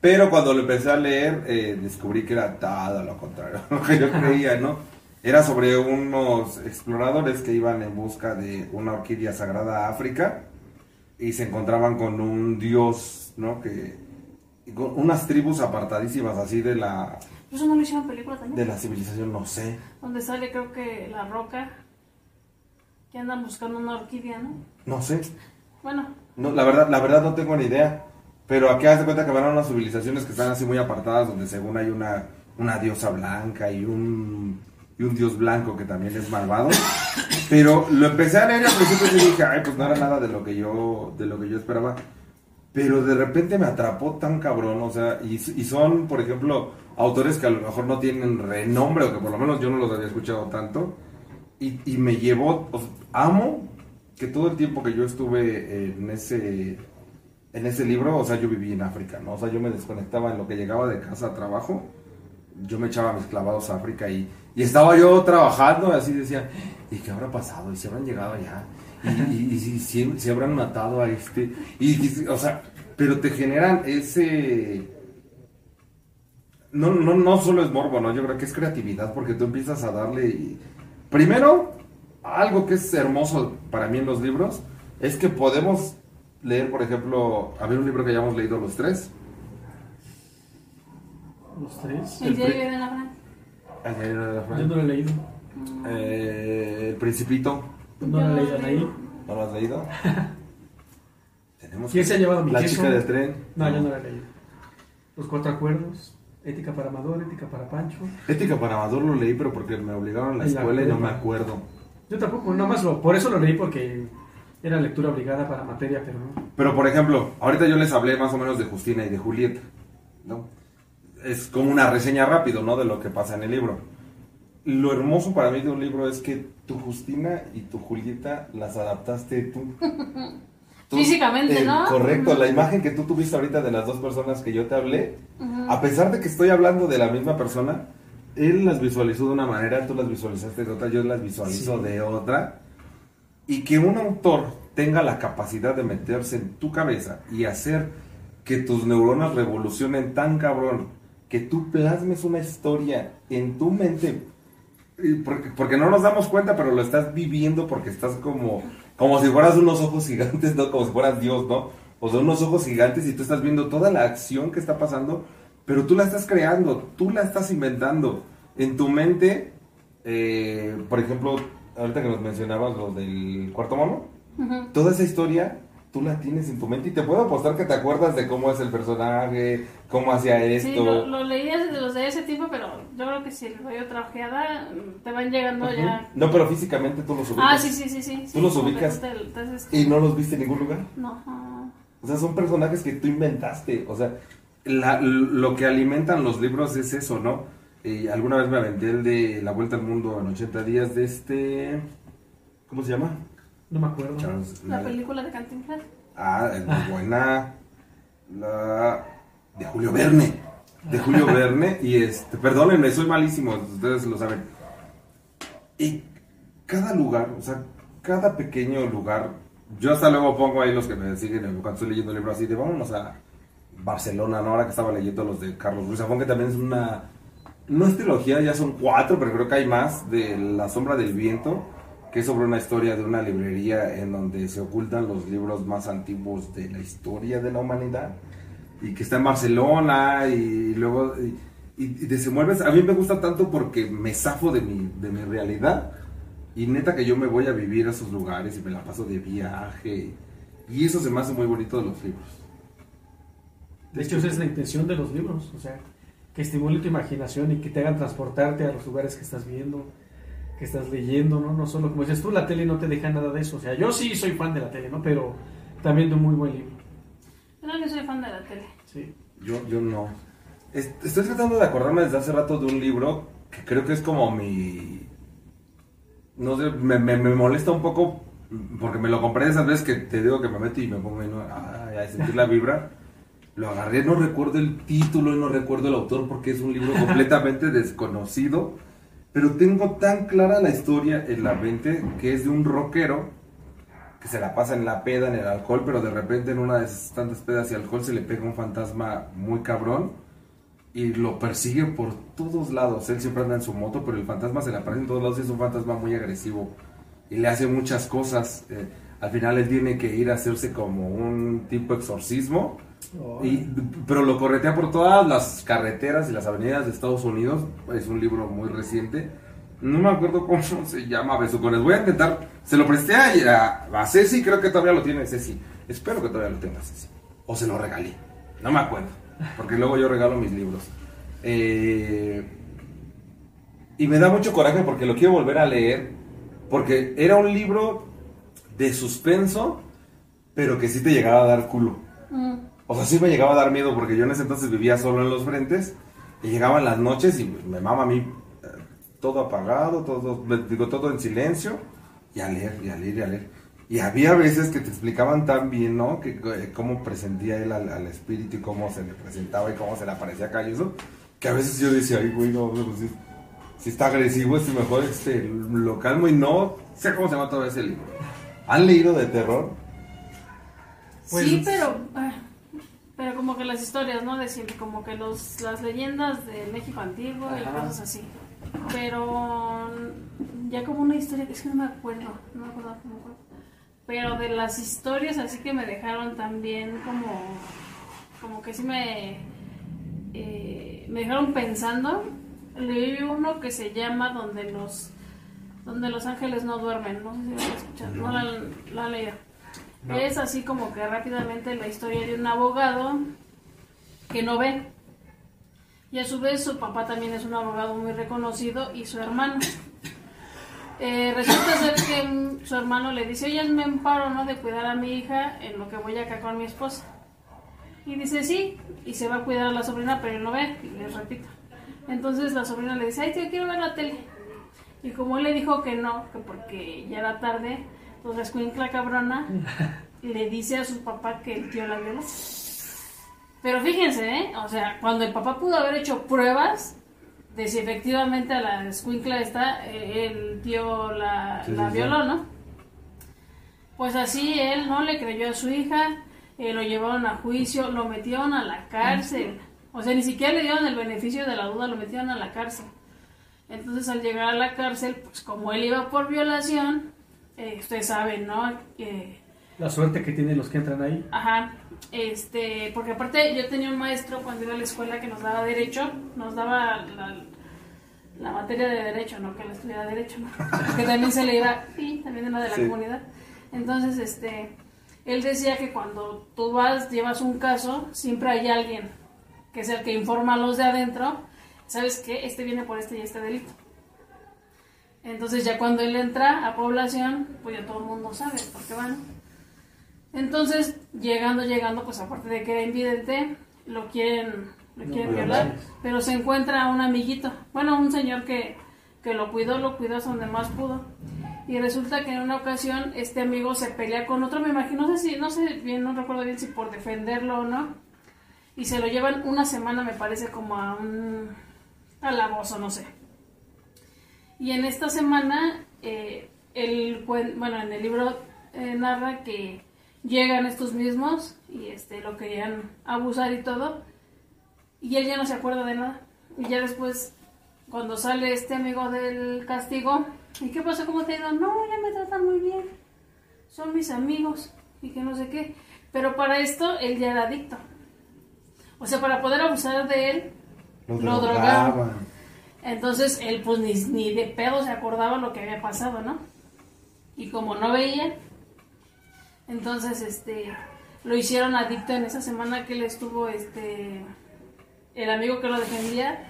Pero cuando lo empecé a leer, eh, descubrí que era todo lo contrario lo que yo creía, ¿no? Era sobre unos exploradores que iban en busca de una orquídea sagrada a África y se encontraban con un dios, ¿no? Que con unas tribus apartadísimas así de la ¿Eso no lo hicieron película también? de la civilización, no sé. Donde sale, creo que La Roca. Que andan buscando una orquídea, ¿no? No sé. Bueno, No, la verdad, la verdad no tengo ni idea. Pero aquí haz de cuenta que van a unas civilizaciones que están así muy apartadas, donde según hay una, una diosa blanca y un, y un dios blanco que también es malvado. Pero lo empecé a leer y al principio sí dije, ay, pues no era nada de lo que yo, de lo que yo esperaba. Pero de repente me atrapó tan cabrón, o sea, y, y son, por ejemplo, autores que a lo mejor no tienen renombre, o que por lo menos yo no los había escuchado tanto. Y, y me llevó, o sea, amo que todo el tiempo que yo estuve en ese, en ese libro, o sea, yo viví en África, ¿no? O sea, yo me desconectaba en lo que llegaba de casa a trabajo, yo me echaba mis clavados a África y, y estaba yo trabajando, y así decía, ¿y qué habrá pasado? ¿Y si habrán llegado allá? ¿Y, y, si, si- si habrán matado a este? Y- o sea, pero te generan ese... No, no, no solo es morbo, ¿no? Yo creo que es creatividad porque tú empiezas a darle... y- Primero, algo que es hermoso para mí en los libros es que podemos leer, por ejemplo, a ver un libro que hayamos leído los tres. Los tres. el El diario de la Fran. Ay, ay, ay, ay, Yo no lo he leído. Eh, el Principito. No la he leído no ahí. ¿No lo has leído? Tenemos ¿Quién se ha llevado mi La queso? chica del tren. No, yo no la he leído. Los cuatro acuerdos. Ética para Amador, ética para Pancho. Ética para Amador lo leí, pero porque me obligaron en la escuela y no me acuerdo. Yo tampoco, nada más lo, por eso lo leí porque era lectura obligada para materia, pero no. Pero por ejemplo, ahorita yo les hablé más o menos de Justina y de Julieta, ¿no? Es como una reseña rápido, ¿no? De lo que pasa en el libro. Lo hermoso para mí de un libro es que tu Justina y tu Julieta las adaptaste tú. Físicamente, ¿no? Correcto, la imagen que tú tuviste ahorita de las dos personas que yo te hablé, a pesar de que estoy hablando de la misma persona, él las visualizó de una manera, tú las visualizaste de otra, yo las visualizo Sí. de otra. Y que un autor tenga la capacidad de meterse en tu cabeza y hacer que tus neuronas revolucionen tan cabrón, que tú plasmes una historia en tu mente, porque, porque no nos damos cuenta, pero lo estás viviendo porque estás como, como si fueras unos ojos gigantes, ¿no? Como si fueras Dios, ¿no? O sea, unos ojos gigantes y tú estás viendo toda la acción que está pasando, pero tú la estás creando, tú la estás inventando. En tu mente, eh, por ejemplo, ahorita que nos mencionabas lo del cuarto mono, toda esa historia tú la tienes en tu mente y te puedo apostar que te acuerdas de cómo es el personaje, cómo hacía esto. Sí, lo, lo leí de los de ese tipo, pero yo creo que si le doy otra ojeada, te van llegando ya. No, pero físicamente tú los ubicas. Ah, sí, sí, sí, sí. sí, los ubicas? te- entonces, Y no los viste en ningún lugar. no, ah. O sea, son personajes que tú inventaste. O sea, la- lo que alimentan los libros es eso, ¿no? Eh, alguna vez me aventé el de La Vuelta al Mundo en 80 días de este... ¿Cómo se llama? No me acuerdo. Charles- la película de Cantinflas. Ah, es muy buena. La de Julio Verne. De Julio Verne. Y este, perdónenme, soy malísimo, ustedes lo saben. Y cada lugar, o sea, cada pequeño lugar. Yo hasta luego pongo ahí los que me siguen cuando estoy leyendo el libro así de vámonos a Barcelona, ¿no? Ahora que estaba leyendo los de Carlos Ruiz Zafón, que también es una. No es trilogía, ya son cuatro, pero creo que hay más. De La Sombra del Viento, que es sobre una historia de una librería en donde se ocultan los libros más antiguos de la historia de la humanidad. Y que está en Barcelona y luego. Y, y- y desenvuelves. A mí me gusta tanto porque me zafo de mi, de mi realidad. Y neta que yo me voy a vivir a esos lugares y me la paso de viaje. Y eso se me hace muy bonito de los libros. De hecho, esa es la intención de los libros, o sea, que estimule tu imaginación y que te hagan transportarte a los lugares que estás viendo, que estás leyendo, ¿no? No solo como dices tú, la tele no te deja nada de eso. O sea, yo sí soy fan de la tele, ¿no? Pero también de un muy buen libro. Yo no que soy fan de la tele. Sí. Yo, yo no. Es- Estoy tratando de acordarme desde hace rato de un libro que creo que es como mi... No sé, me, me- me molesta un poco porque me lo compré esas veces que te digo que me meto y me pongo ¿no? A sentir la vibra. Lo agarré, no recuerdo el título y no recuerdo el autor porque es un libro completamente desconocido. Pero tengo tan clara la historia en la mente que es de un rockero que se la pasa en la peda, en el alcohol, pero de repente en una de esas tantas pedas y alcohol se le pega un fantasma muy cabrón y lo persigue por todos lados. Él siempre anda en su moto, pero el fantasma se le aparece en todos lados y es un fantasma muy agresivo y le hace muchas cosas. Eh, al final él tiene que ir a hacerse como un tipo exorcismo, y, pero lo corretea por todas las carreteras y las avenidas de Estados Unidos. Es un libro muy reciente. No me acuerdo cómo se llama Besucones. Voy a intentar. Se lo presté a, a, a Ceci, creo que todavía lo tiene Ceci. Espero que todavía lo tenga Ceci. O se lo regalé. No me acuerdo. Porque luego yo regalo mis libros. Eh, y me da mucho coraje porque lo quiero volver a leer. Porque era un libro de suspenso, pero que sí te llegaba a dar culo. Mm. O sea, sí me llegaba a dar miedo porque yo en ese entonces vivía solo en los frentes y llegaban las noches y me mama a mí eh, todo apagado, todo, digo, todo en silencio y a leer, y a leer, y a leer. Y había veces que te explicaban tan bien, ¿no? Que, que- cómo presentía él al, al espíritu y cómo se le presentaba y cómo se le aparecía acá y eso, que a veces yo decía, ay, güey, no, pues, sí está agresivo, este mejor este, lo calmo y no sé cómo se llama todo ese libro. ¿Han leído de terror? Pues- sí, pero. ah, Pero como que las historias, ¿no? De siempre, como que los, las leyendas de México antiguo y Ajá. cosas así. Pero ya como una historia que es que no me acuerdo, no me acuerdo, no me acuerdo. Pero de las historias así que me dejaron también como, como que sí me, eh, me dejaron pensando. Leí uno que se llama donde los donde los ángeles no duermen, no sé si lo han escuchado, no, No. la, la han leído. Es así como que rápidamente la historia de un abogado que no ve. Y a su vez su papá también es un abogado muy reconocido y su hermano. Eh, resulta ser que su hermano le dice, oye, me amparo ¿no? de cuidar a mi hija en lo que voy acá con mi esposa. Y dice, sí, y se va a cuidar a la sobrina, pero él no ve, y les repito. Entonces la sobrina le dice, ay, tío, quiero ver la tele. Y como él le dijo que no, que porque ya era tarde, pues la escuincla cabrona le dice a su papá que el tío la violó. Pero fíjense, ¿eh? O sea, cuando el papá pudo haber hecho pruebas de si efectivamente a la escuincla está, eh, el tío la, Sí, la sí, sí. violó, ¿no? Pues así él no le creyó a su hija, eh, lo llevaron a juicio, lo metieron a la cárcel. O sea, ni siquiera le dieron el beneficio de la duda, lo metieron a la cárcel. Entonces al llegar a la cárcel, pues como él iba por violación, eh, ustedes saben, ¿no? Que La suerte que tienen los que entran ahí. Ajá, este, porque aparte yo tenía un maestro cuando iba a la escuela que nos daba derecho, nos daba la, la materia de derecho, no que él estudiara derecho, ¿no? que también se le iba, sí, también era de la Sí. comunidad. Entonces, este, él decía que cuando tú vas, llevas un caso, siempre hay alguien que es el que informa a los de adentro, ¿sabes qué? Este viene por este y este delito. Entonces ya cuando él entra a población, pues ya todo el mundo sabe por qué van. Entonces, llegando, llegando, pues aparte de que era invidente, lo quieren, lo No, quieren violar. Pero se encuentra un amiguito, bueno, un señor que, que lo cuidó, lo cuidó hasta donde más pudo. Y resulta que en una ocasión este amigo se pelea con otro, me imagino, no sé si, no sé bien, no recuerdo bien si por defenderlo o no. Y se lo llevan una semana, me parece, como a un calabozo, no sé. Y en esta semana, eh, el, bueno, en el libro eh, narra que llegan estos mismos y este, lo querían abusar y todo. Y él ya no se acuerda de nada. Y ya después, cuando sale este amigo del castigo, ¿y qué pasa? ¿Cómo te ha ido? No, ya me tratan muy bien. Son mis amigos y que no sé qué. Pero para esto, él ya era adicto. O sea, para poder abusar de él, Lo Lo drogaban. Entonces él pues ni, ni de pedo se acordaba lo que había pasado, ¿no? Y como no veía, entonces este lo hicieron adicto en esa semana que él estuvo este el amigo que lo defendía,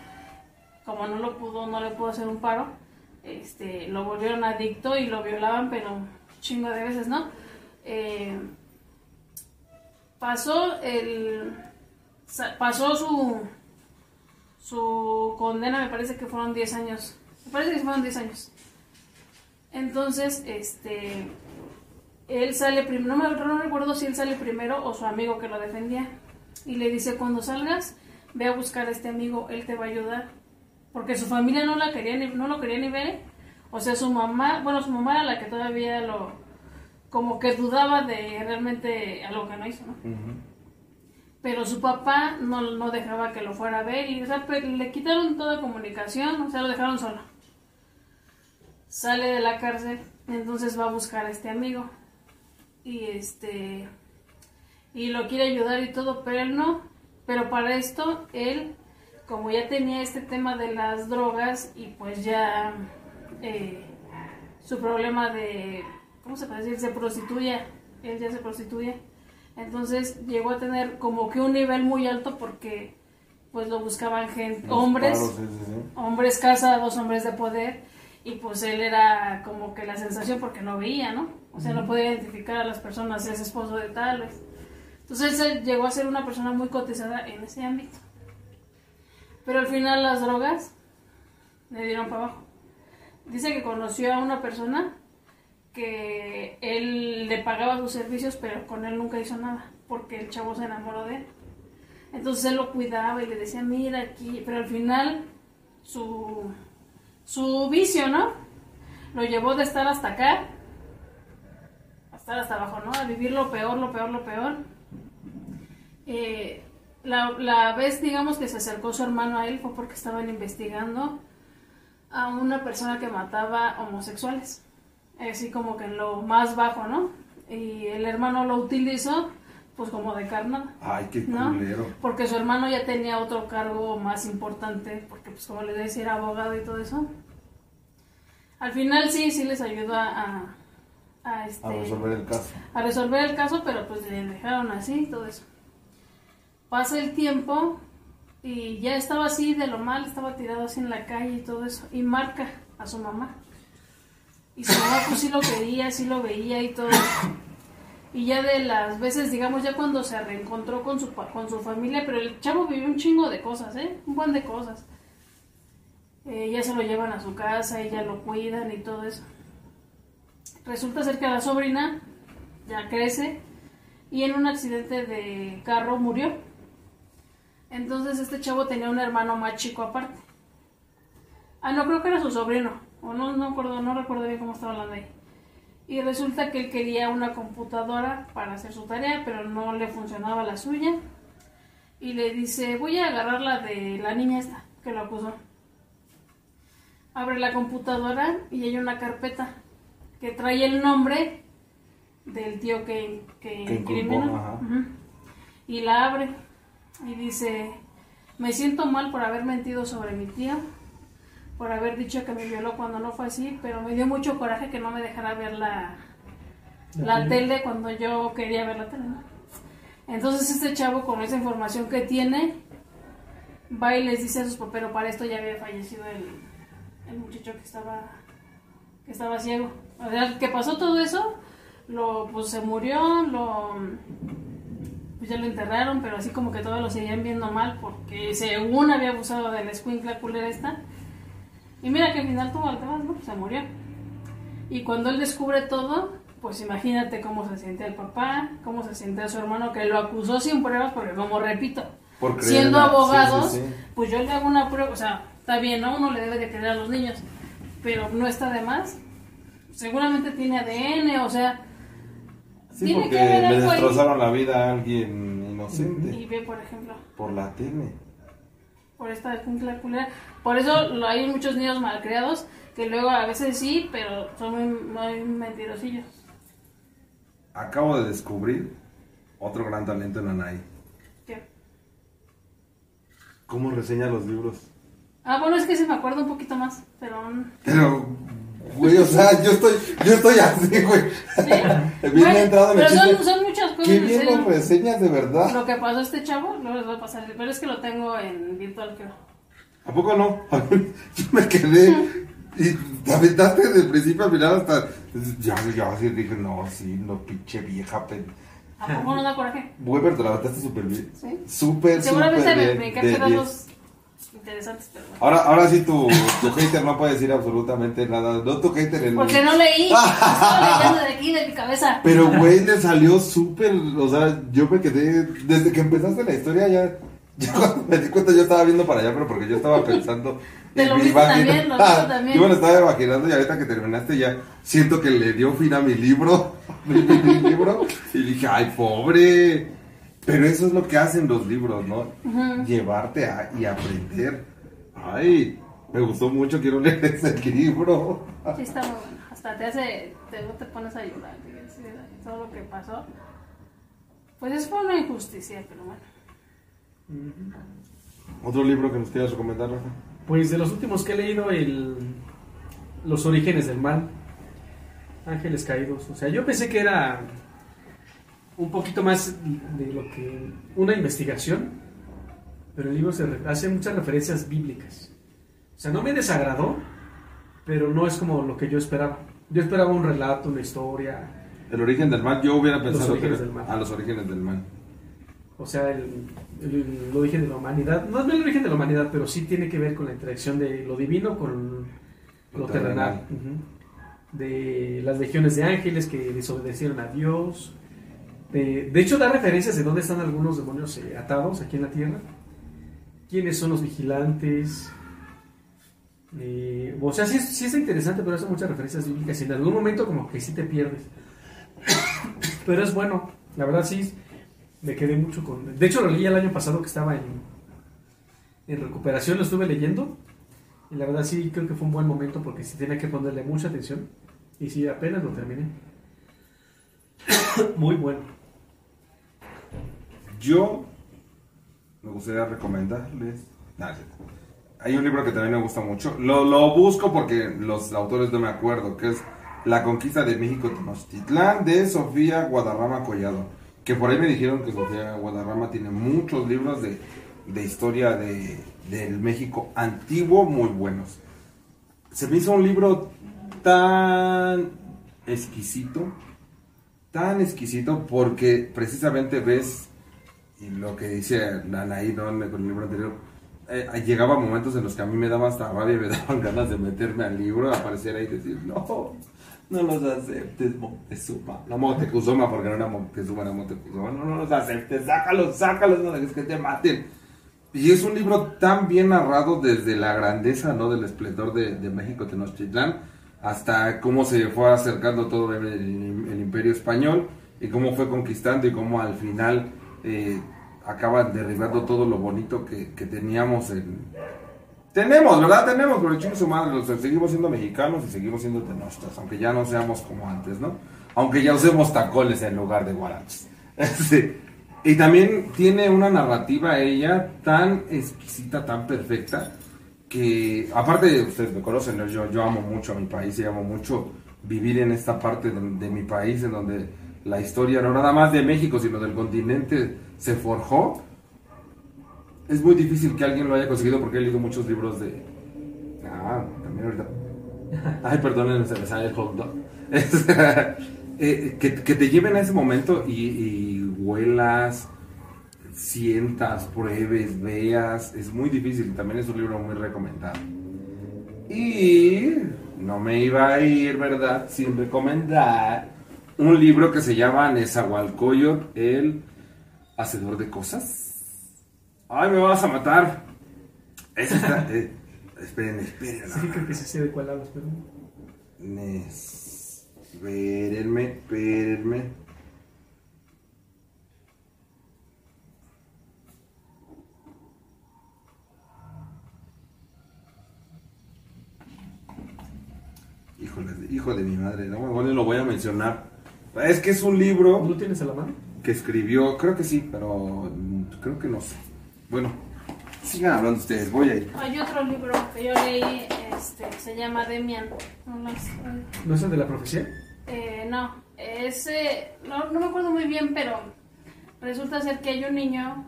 como no lo pudo, no le pudo hacer un paro, este lo volvieron adicto y lo violaban, pero chingo de veces, ¿no? Eh, pasó el pasó su su condena me parece que fueron 10 años. Me parece que fueron 10 años. Entonces, este él sale primero, no, me- no recuerdo si él sale primero o su amigo que lo defendía. Y le dice, cuando salgas, ve a buscar a este amigo, él te va a ayudar. Porque su familia no, la quería ni- no lo quería ni ver. O sea, su mamá, bueno, su mamá era la que todavía lo, como que dudaba de realmente algo que no hizo, ¿no? Ujú. Pero su papá no, no dejaba que lo fuera a ver y o sea, pe- le quitaron toda comunicación, o sea, lo dejaron solo. Sale de la cárcel, entonces va a buscar a este amigo y este y lo quiere ayudar y todo, pero él no. Pero para esto él, como ya tenía este tema de las drogas y pues ya eh, su problema de, ¿cómo se puede decir? Se prostituye, él ya se prostituye. Entonces llegó a tener como que un nivel muy alto porque pues lo buscaban gente, Los hombres, paros, sí, sí, sí. hombres casados, hombres de poder, y pues él era como que la sensación porque no veía, ¿no? O sea, no podía identificar a las personas, es esposo de tales. Entonces él llegó a ser una persona muy cotizada en ese ámbito. Pero al final las drogas le dieron para abajo. Dice que conoció a una persona que él le pagaba sus servicios, pero con él nunca hizo nada, porque el chavo se enamoró de él. Entonces él lo cuidaba y le decía, mira aquí, pero al final su, su vicio, ¿no? Lo llevó de estar hasta acá, a estar hasta abajo, ¿no? A vivir lo peor, lo peor, lo peor. Eh, la, la vez, digamos, que se acercó su hermano a él fue porque estaban investigando a una persona que mataba homosexuales, así como que en lo más bajo, ¿no? Y el hermano lo utilizó, pues como de carnada. Ay, qué ¿no? culero. Porque su hermano ya tenía otro cargo más importante, porque pues como les decía era abogado y todo eso. Al final sí, sí les ayudó a, a, a, este, A resolver el caso. a resolver el caso, pero pues le dejaron así y todo eso. Pasa el tiempo y ya estaba así de lo mal, estaba tirado así en la calle y todo eso, y marca a su mamá. Y su mamá pues sí lo quería, sí lo veía y todo. Y ya de las veces, digamos, ya cuando se reencontró con su, con su familia, pero el chavo vivió un chingo de cosas, ¿eh? Un buen de cosas. Eh, ya se lo llevan a su casa y lo cuidan y todo eso. Resulta ser que la sobrina ya crece y en un accidente de carro murió. Entonces este chavo tenía un hermano más chico aparte. Ah, no, creo que era su sobrino. O no, no acuerdo, no recuerdo bien cómo estaba hablando ahí. Y resulta que él quería una computadora para hacer su tarea, pero no le funcionaba la suya. Y le dice, voy a agarrar la de la niña esta, que lo acusó. Abre la computadora y hay una carpeta que trae el nombre del tío que, que, Que incriminó. Y la abre y dice, me siento mal por haber mentido sobre mi tío, por haber dicho que me violó cuando no fue así, pero me dio mucho coraje que no me dejara ver la, La la tele. cuando yo quería ver la tele. Entonces este chavo con esa información que tiene va y les dice a sus papás, pero para esto ya había fallecido el, el muchacho que estaba que estaba ciego. O sea, que pasó todo eso, lo pues se murió, lo pues ya lo enterraron, pero así como que todos lo seguían viendo mal porque según había abusado de la escuincla culera esta. Y mira que al final tuvo alteradas, ¿no? Se murió. Y cuando él descubre todo, pues imagínate cómo se siente el papá, cómo se siente su hermano que lo acusó sin pruebas, porque como repito, Por siendo abogados, sí, sí. pues yo le hago una prueba, o sea, está bien, ¿no? Uno le debe de creer a los niños, pero no está de más. Seguramente tiene ADN, o sea, Sí, tiene porque que le destrozaron la vida a alguien inocente Y ve, por ejemplo, por la tele. Por esta escuincla culera. Por eso lo- hay muchos niños malcriados que luego a veces sí, pero son muy, muy mentirosillos. Acabo de descubrir otro gran talento en Anay. ¿Qué? ¿Cómo reseña los libros? Ah, bueno, es que se me acuerda un poquito más, pero... Pero, güey, o sea, yo estoy, yo estoy así, güey. ¿sí? Bien Bueno, entrado en el pero son, muchas cosas Qué en bien lo reseñas, de verdad. Lo que pasó a este chavo, luego les voy a pasar. Pero es que lo tengo en virtual, creo. ¿A poco no? A ver, yo me quedé y te aventaste del principio al final hasta... Ya, ya así dije, no, sí, no, pinche vieja. pen- ¿A poco no da coraje? Weber, te la aventaste súper bien. Sí. Súper, Seguramente súper me, bien. me de capté 10. Interesantes, pero bueno. Ahora, ahora sí tu, tu hater no puede decir absolutamente nada. No tu hater en... Porque no leí. Estaba leyendo de aquí, de mi cabeza. Pero, güey, le salió súper. O sea, yo me quedé. Desde que empezaste la historia, ya. Ya cuando me di cuenta, yo estaba viendo para allá, pero porque yo estaba pensando. Te lo viste también, lo Ah, también. Yo me lo estaba imaginando y ahorita que terminaste, ya siento que le dio fin a mi libro. Mi, mi libro. Y dije, ay, pobre. Pero eso es lo que hacen los libros, ¿no? Llevarte a, y aprender. Ay, me gustó mucho, quiero leer ese libro. Sí, está muy bueno. Hasta te hace. Te, te pones a llorar. sí, Todo lo que pasó. Pues es fue una injusticia, pero bueno. Otro libro que nos quieras recomendar, Rafa. Pues de los últimos que he leído, el Los orígenes del mal. Ángeles caídos. O sea, yo pensé que era un poquito más de lo que una investigación, pero el libro se hace muchas referencias bíblicas. O sea, no me desagradó, pero no es como lo que yo esperaba. Yo esperaba un relato, una historia, El origen del mal, yo hubiera pensado que a los orígenes del mal. O sea, el, el- el origen de la humanidad. No es el origen de la humanidad, pero sí tiene que ver con la interacción de lo divino con lo, Lo terrenal. De las legiones de ángeles que desobedecieron a Dios. De, de hecho, da referencias de dónde están algunos demonios eh, atados aquí en la tierra. ¿Quiénes son los vigilantes? Eh, o sea, sí, sí es interesante, pero hace muchas referencias bíblicas y en algún momento como que sí te pierdes. Pero es bueno, la verdad sí, me quedé mucho con... De hecho lo leí el año pasado que estaba en, en recuperación, lo estuve leyendo y la verdad sí creo que fue un buen momento porque sí tenía que ponerle mucha atención y sí, apenas lo terminé. Muy bueno. Yo me gustaría recomendarles. Hay un libro que también me gusta mucho. Lo, lo busco porque los autores no me acuerdo, que es La conquista de México Tenochtitlán de Sofía Guadarrama Collado. Que por ahí me dijeron que Sofía Guadarrama tiene muchos libros de, de historia de, del México antiguo muy buenos. Se me hizo un libro tan exquisito, tan exquisito porque precisamente ves, y lo que dice Anaí ¿no? con el libro anterior, eh, llegaba momentos en los que a mí me daba hasta rabia y me daban ganas de meterme al libro, aparecer ahí y decir, no, no los aceptes, Moctezuma. No Moctezuma, porque no era Moctezuma, era Moctezuma. No, no los aceptes, sácalos, sácalos, no dejes que te maten. Y es un libro tan bien narrado desde la grandeza, ¿no? Del esplendor de, de México Tenochtitlán hasta cómo se fue acercando todo el, el, imperio español y cómo fue conquistando y cómo al final eh, acaban derribando todo lo bonito que, teníamos en... Tenemos, ¿verdad? Tenemos, pero chingo su madre, seguimos siendo mexicanos y seguimos siendo tenostas, aunque ya no seamos como antes, ¿no? Aunque ya usemos tacoles en lugar de guaraches. sí. Y también tiene una narrativa ella tan exquisita, tan perfecta, que aparte, ustedes me conocen, yo, yo amo mucho a mi país y amo mucho vivir en esta parte de, mi país en donde la historia no nada más de México, sino del continente se forjó. Es muy difícil que alguien lo haya conseguido porque he leído muchos libros de... Ah, también ahorita... Ay, perdonen, se me sale el hot dog. eh, que, que, te lleven a ese momento y, y huelas, sientas, pruebes, veas. Es muy difícil. También es un libro muy recomendado. Y no me iba a ir, ¿verdad? Sin recomendar un libro que se llama Nezahualcóyotl, el hacedor de cosas. Ay, me vas a matar. Ese está, eh, esperen, esperen. Sí, creo que sí sé de cuál hablas, pero... Nes... Espérenme, espérenme. Híjole, hijo de mi madre, no bueno, lo voy a mencionar. Es que es un libro. ¿Lo tienes a la mano? Que escribió, creo que sí, pero creo que no sé. Bueno, sigan hablando ustedes, voy a ir. Hay otro libro que yo leí, este, se llama Demian. No, no, es, ¿No es el de la profecía? Eh, no, ese, no, no me acuerdo muy bien, pero resulta ser que hay un niño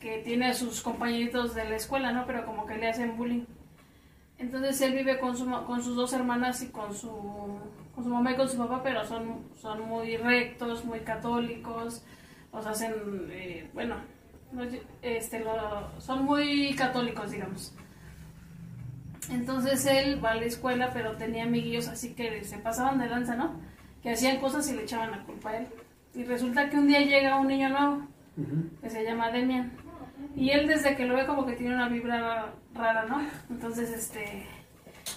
que tiene a sus compañeritos de la escuela, ¿no? Pero como que le hacen bullying. Entonces él vive con, su, con sus dos hermanas y con su, con su mamá y con su papá, pero son, son muy rectos, muy católicos, los hacen, eh, bueno, este, lo, son muy católicos, digamos. Entonces él va a la escuela, pero tenía amiguillos así que se pasaban de lanza, ¿no? Que hacían cosas y le echaban la culpa a él. Y resulta que un día llega un niño nuevo, uh -huh. que se llama Demian. Y él desde que lo ve como que tiene una vibra rara, ¿no? Entonces, este,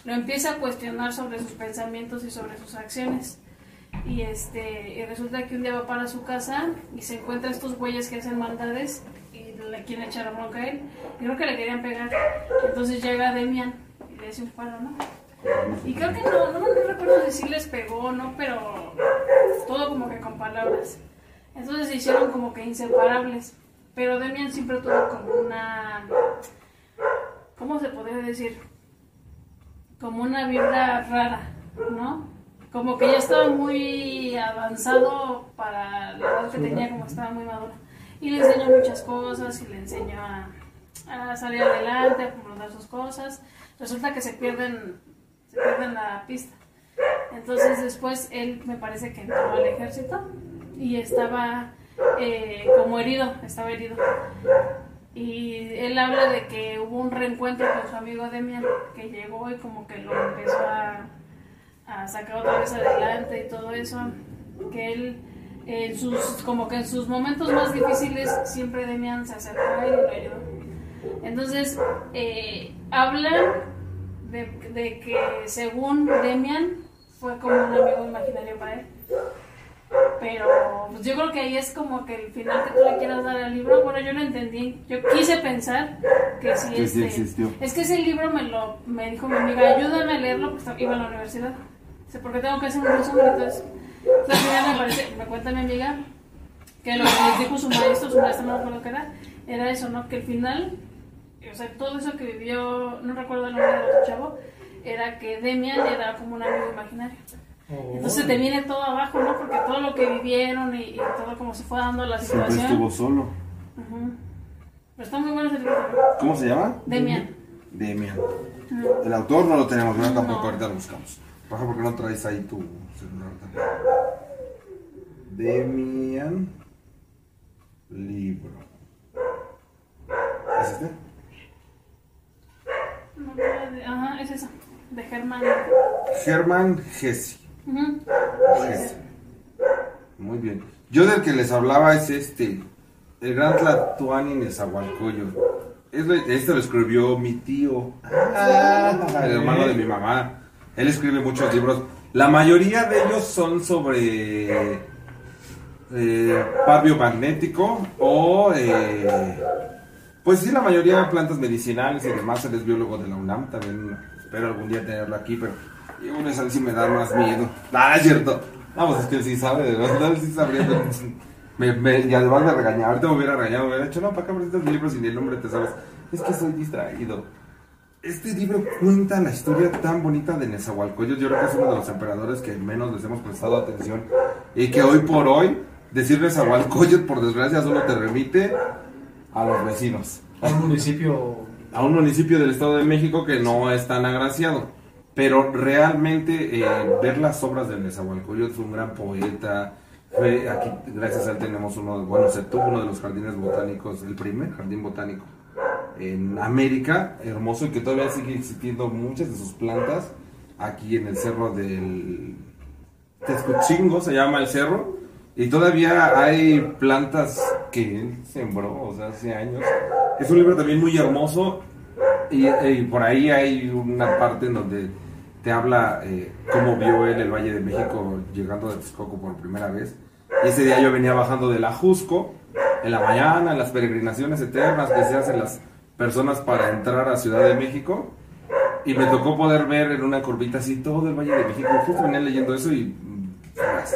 lo empieza a cuestionar sobre sus pensamientos y sobre sus acciones. Y este, y resulta que un día va para su casa y se encuentra estos güeyes que hacen maldades y le quieren echar la bronca a él. Y creo que le querían pegar. Entonces llega Demian y le hace un paro, ¿no? Y creo que no, no, no recuerdo si les pegó o no, pero todo como que con palabras. Entonces se hicieron como que inseparables. Pero Demian siempre tuvo como una. ¿Cómo se podría decir? Como una vibra rara, ¿no? Como que ya estaba muy avanzado para la edad que tenía, como estaba muy maduro. Y le enseñó muchas cosas y le enseñó a, a salir adelante, a confrontar sus cosas. Resulta que se pierden, se pierden la pista. Entonces después él me parece que entró al ejército y estaba eh, como herido, estaba herido. Y él habla de que hubo un reencuentro con su amigo Demian que llegó y como que lo empezó a, a sacar otra vez adelante y todo eso. Que él, en sus, como que en sus momentos más difíciles, siempre Demian se acercó y lo ayudó. Entonces, eh, habla de, de que según Demian fue como un amigo imaginario para él. Pero pues yo creo que ahí es como que el final que tú le quieras dar al libro. Bueno, yo no entendí. Yo quise pensar que sí, Que sí este, existió. Es que ese libro me lo me dijo mi amiga, ayúdame a leerlo porque iba a la universidad. Dice, porque tengo que hacer un resumen. Entonces, entonces al final me, parece, me cuenta mi amiga que lo que les dijo su maestro, su maestro no me acuerdo qué era, era eso, ¿no? Que el final o sea, todo eso que vivió, no recuerdo el nombre del otro chavo, era que Demian era como un amigo imaginario. Oh. Entonces te viene todo abajo, ¿no? Porque todo lo que vivieron y, y todo como se fue dando la Siempre situación. estuvo solo. Ujú. Pero está muy bueno ese libro. ¿Cómo se llama? Demian. Demian. El autor no lo tenemos, yo tampoco No. ahorita lo buscamos. Baja porque no traes ahí tu celular también. Demian libro. ¿Es este? No, de- Ajá, es eso. De Germán. Germán Muy bien. Yo del que les hablaba es este, el gran Tlatuani Nezahualcóyotl. Este lo escribió mi tío, Ah, el hermano de mi mamá. Él escribe muchos libros. La mayoría de ellos son sobre eh, par biomagnético o, eh, pues sí, la mayoría plantas medicinales y demás. Él es biólogo de la UNAM. También espero algún día tenerlo aquí, pero yo con esa sí me da más miedo. Ah, es cierto. Vamos, es que él sí sabe, de verdad, él sí sabría. Me, me- y además me regañaba. Ahorita me hubiera regañado, me hubiera dicho, no, ¿para qué presentas mi libro sin el nombre te sabes? Es que soy distraído. Este libro cuenta la historia tan bonita de Nezahualcóyotl. Yo creo que es uno de los emperadores que menos les hemos prestado atención. Y que hoy por hoy, decir Nezahualcóyotl, por desgracia, solo te remite a los vecinos. A un municipio. A un municipio del Estado de México que no es tan agraciado. Pero realmente eh, ver las obras de Nezahualcóyotl fue un gran poeta. Fue, aquí, gracias a él, tenemos uno, bueno, se tuvo uno de los jardines botánicos, el primer jardín botánico en América, hermoso y que todavía sigue existiendo muchas de sus plantas aquí en el cerro del Tezcuchingo, se llama el cerro, y todavía hay plantas que él sembró, hace años. Es un libro también muy hermoso y, y por ahí hay una parte en donde te habla eh, cómo vio él el Valle de México llegando de Texcoco por primera vez. Y ese día yo venía bajando de la Jusco en la mañana, en las peregrinaciones eternas que se hacen las personas para entrar a Ciudad de México. Y me tocó poder ver en una curvita así todo el Valle de México. Justo venía leyendo eso y pues,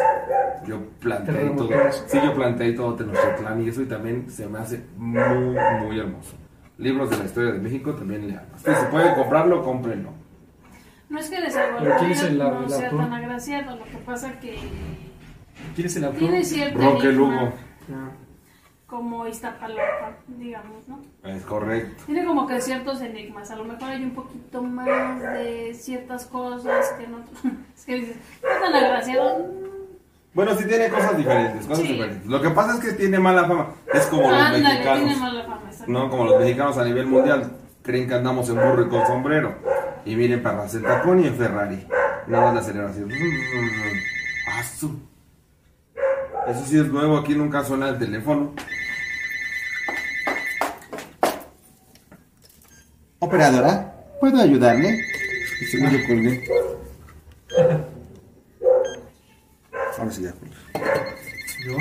yo planteé Te todo. Sí, yo planteé todo Tenochtitlán y eso y también se me hace muy, muy hermoso. Libros de la historia de México también lean. Si se puede comprarlo, cómprenlo. No es que ¿Pero quién es el- Nezahualcóyotl no el sea tan agraciado, lo que pasa que ¿Quién es el autor? tiene cierto Roque Lugo. Como Iztapalapa, digamos, ¿no? Es correcto. Tiene como que ciertos enigmas, a lo mejor hay un poquito más de ciertas cosas que no... Es que dices, no tan agraciado. Bueno, sí tiene cosas diferentes, cosas Sí. diferentes. Lo que pasa es que tiene mala fama. Es como los Ándale, mexicanos. tiene mala fama. No, como los mexicanos a nivel mundial creen que andamos en burro y con sombrero. Y miren perras en tacón y en Ferrari. Nada de aceleración. Ah, su. Eso sí es nuevo, aquí nunca suena el teléfono. Operadora, ¿puedo ayudarle? Y según yo colgué. Ahora sí ya colgué. ¿Yo?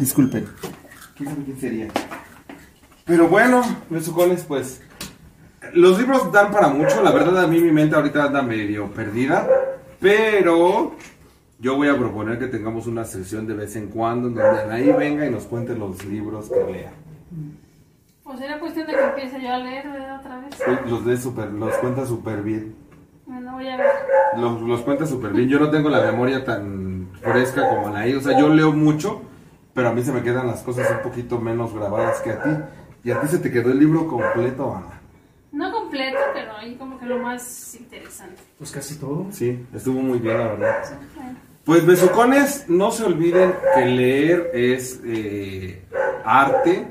Disculpen. ¿Quién sabe quién sería? Pero bueno, besucones, pues. Los libros dan para mucho. La verdad, a mí mi mente ahorita anda medio perdida. Pero yo voy a proponer que tengamos una sesión de vez en cuando en donde ahí venga y nos cuente los libros que lea. Pues era cuestión de que empiece yo a leer ¿verdad? otra vez. Los, de super, los cuenta súper bien. Bueno, voy a ver. Los, los cuenta súper bien. Yo no tengo la memoria tan fresca como Anaí. O sea, yo leo mucho, pero a mí se me quedan las cosas un poquito menos grabadas que a ti. Y a ti se te quedó el libro completo, Ana. No completo, pero ahí como que lo más interesante. Pues casi todo. Sí, estuvo muy bien, la verdad. Bueno, Pues besucones, no se olviden que leer es eh, arte.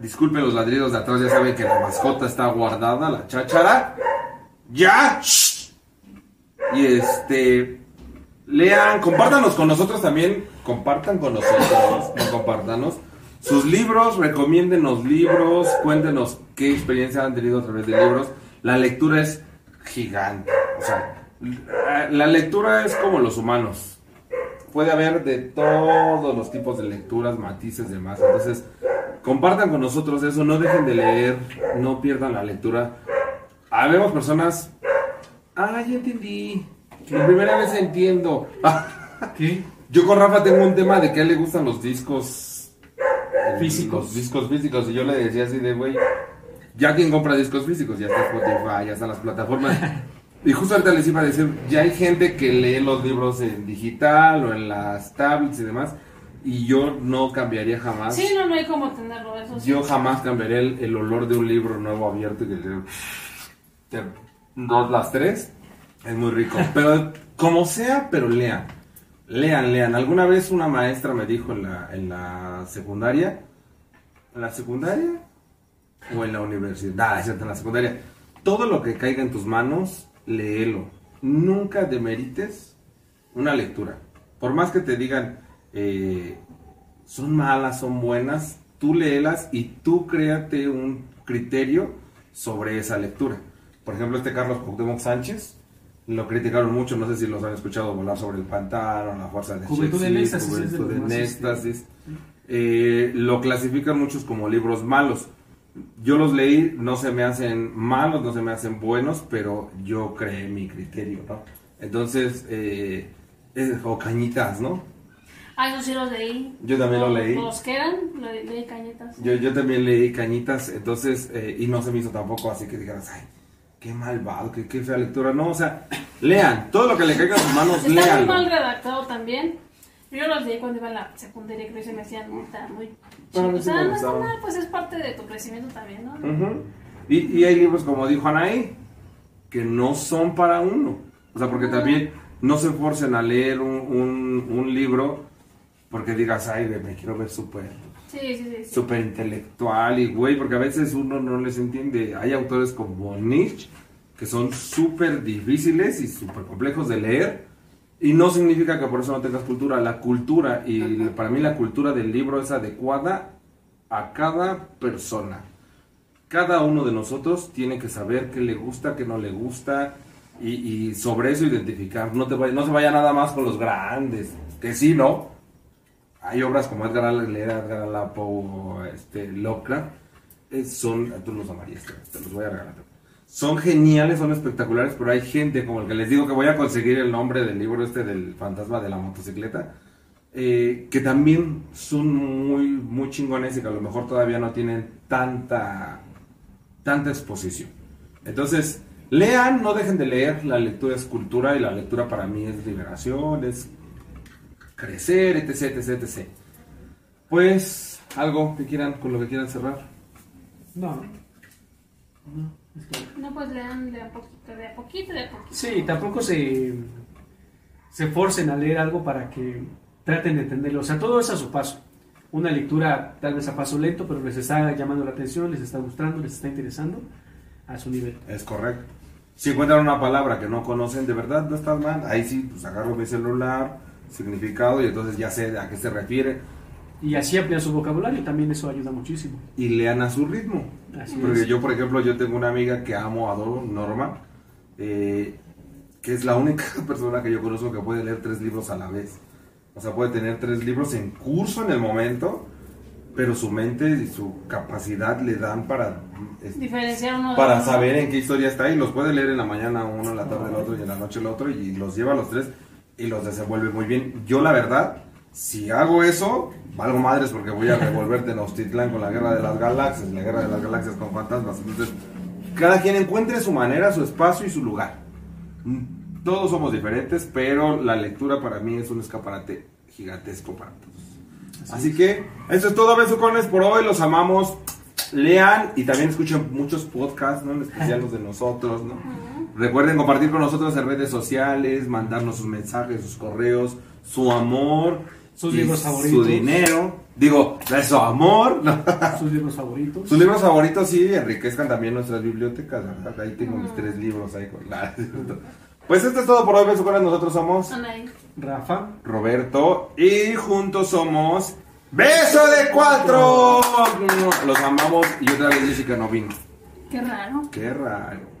Disculpen los ladridos de atrás, ya saben que la mascota está guardada, la cháchara. ¡Ya! ¡Shh! Y este. Lean, compártanos con nosotros también. Compartan con nosotros, no compártanos. Sus libros, recomiéndenos libros, cuéntenos qué experiencia han tenido a través de libros. La lectura es gigante. O sea, la- la lectura es como los humanos. Puede haber de todos los tipos de lecturas, matices, demás. Entonces, compartan con nosotros eso, no dejen de leer, no pierdan la lectura. Habemos personas. Ah, ya entendí. Por primera vez entiendo. ¿Qué? Yo con Rafa tengo un tema de que a él le gustan los discos eh, Físicos. Los discos físicos. Y yo le decía así de, güey, ya quien compra discos físicos, ya está Spotify, ya están las plataformas. Y justo ahorita les iba a decir, ya hay gente que lee los libros en digital o en las tablets y demás. Y yo no cambiaría jamás. Sí, no, no hay como tenerlo, eso sí. Yo jamás cambiaría el, el olor de un libro nuevo abierto y que te- dos las tres. Es muy rico. Pero como sea, pero lean. Lean, lean. Alguna vez una maestra me dijo en la, en la secundaria. ¿En la secundaria? ¿O en la universidad? Cierto, en la secundaria. Todo lo que caiga en tus manos, léelo. Nunca demerites una lectura. Por más que te digan, eh, son malas, son buenas, tú léelas y tú créate un criterio sobre esa lectura. Por ejemplo, este Carlos Cuauhtémoc Sánchez, lo criticaron mucho, no sé si los han escuchado volar sobre el pantano, la fuerza de Juventud en éxtasis, Juventud en este, éxtasis. Eh, lo clasifican muchos como libros malos. Yo los leí, no se me hacen malos, no se me hacen buenos, pero yo creé mi criterio, ¿no? Entonces, eh, eh, o cañitas, ¿no? Ah, eso sí los leí. Yo también lo Los- leí. Los que eran, lo leí cañetas. Yo, yo también leí Cañitas, entonces, eh, y no se me hizo tampoco así que dijeras, ay, qué malvado, qué, qué fea lectura. No, o sea, lean, todo lo que le caiga a sus manos, Está muy mal redactado también. Yo los leí cuando iba a la secundaria, creo que se me hacían muy, muy sí O sea, no está gustaban. mal, pues es parte de tu crecimiento también, ¿no? Y, y hay libros, como dijo Anaí, que no son para uno. O sea, porque también no se forcen a leer un, un, un libro porque digas, ay, me quiero ver súper Sí, sí, sí. sí. súper intelectual y güey, porque a veces uno no les entiende. Hay autores como Nietzsche que son súper difíciles y súper complejos de leer y no significa que por eso no tengas cultura. La cultura y para mí la cultura del libro es adecuada a cada persona. Cada uno de nosotros tiene que saber qué le gusta, qué no le gusta y, y sobre eso identificar. No, te vaya- no se vaya nada más con los grandes, que sí, ¿no? Hay obras como Edgar Allan Poe este, Lovecraft. eh, son, tú los amarías, te los voy a regalar. Son geniales, son espectaculares, pero hay gente como el que les digo que voy a conseguir el nombre del libro este del fantasma de la motocicleta, eh, que también son muy, muy chingones y que a lo mejor todavía no tienen tanta, tanta exposición. Entonces, lean, no dejen de leer, la lectura es cultura y la lectura para mí es liberación, es crecer, etc, etc, etc. Pues, algo que quieran, con lo que quieran cerrar. No. No, es que- No, pues lean de a poquito, de a poquito, de a poquito. Sí, tampoco se, se forcen a leer algo para que traten de entenderlo. O sea, todo es a su paso. Una lectura tal vez a paso lento, pero les está llamando la atención, les está gustando, les está interesando a su nivel. Es correcto. Si encuentran una palabra que no conocen, de verdad no estás mal. Ahí sí, pues agarro mi celular, significado, y entonces ya sé a qué se refiere. Y así ampliar su vocabulario, también eso ayuda muchísimo. Y lean a su ritmo. Así Porque es. yo, por ejemplo, yo tengo una amiga que amo, adoro, Norma, eh, que es la única persona que yo conozco que puede leer tres libros a la vez. O sea, puede tener tres libros en curso en el momento, pero su mente y su capacidad le dan para, es- Diferenciar uno de para saber en qué historia está y los puede leer en la mañana uno, en la tarde el otro y en la noche el otro y los lleva a los tres y los desenvuelve muy bien. Yo la verdad, si hago eso, valgo madres porque voy a revolverte en Tenochtitlán con la guerra de las galaxias, la guerra de las galaxias con fantasmas. Entonces, cada quien encuentre su manera, su espacio y su lugar. Todos somos diferentes, pero la lectura para mí es un escaparate gigantesco para todos. Así que eso es todo, besucones, por hoy. Los amamos. Lean y también escuchen muchos podcasts, ¿no? En especial los de nosotros, ¿no? Recuerden compartir con nosotros en redes sociales, mandarnos sus mensajes, sus correos, su amor, Sus libros su favoritos. dinero. Digo, de su amor. Sus libros favoritos. Sus libros favoritos sí enriquezcan también nuestras bibliotecas, ¿verdad? Ahí tengo mis tres libros ahí con la- Pues esto es todo por hoy, besucones. Nosotros somos Anaí. Rafa. Roberto y juntos somos Beso de Cuatro. Los amamos y otra vez Jessica no vino. Qué raro. Qué raro.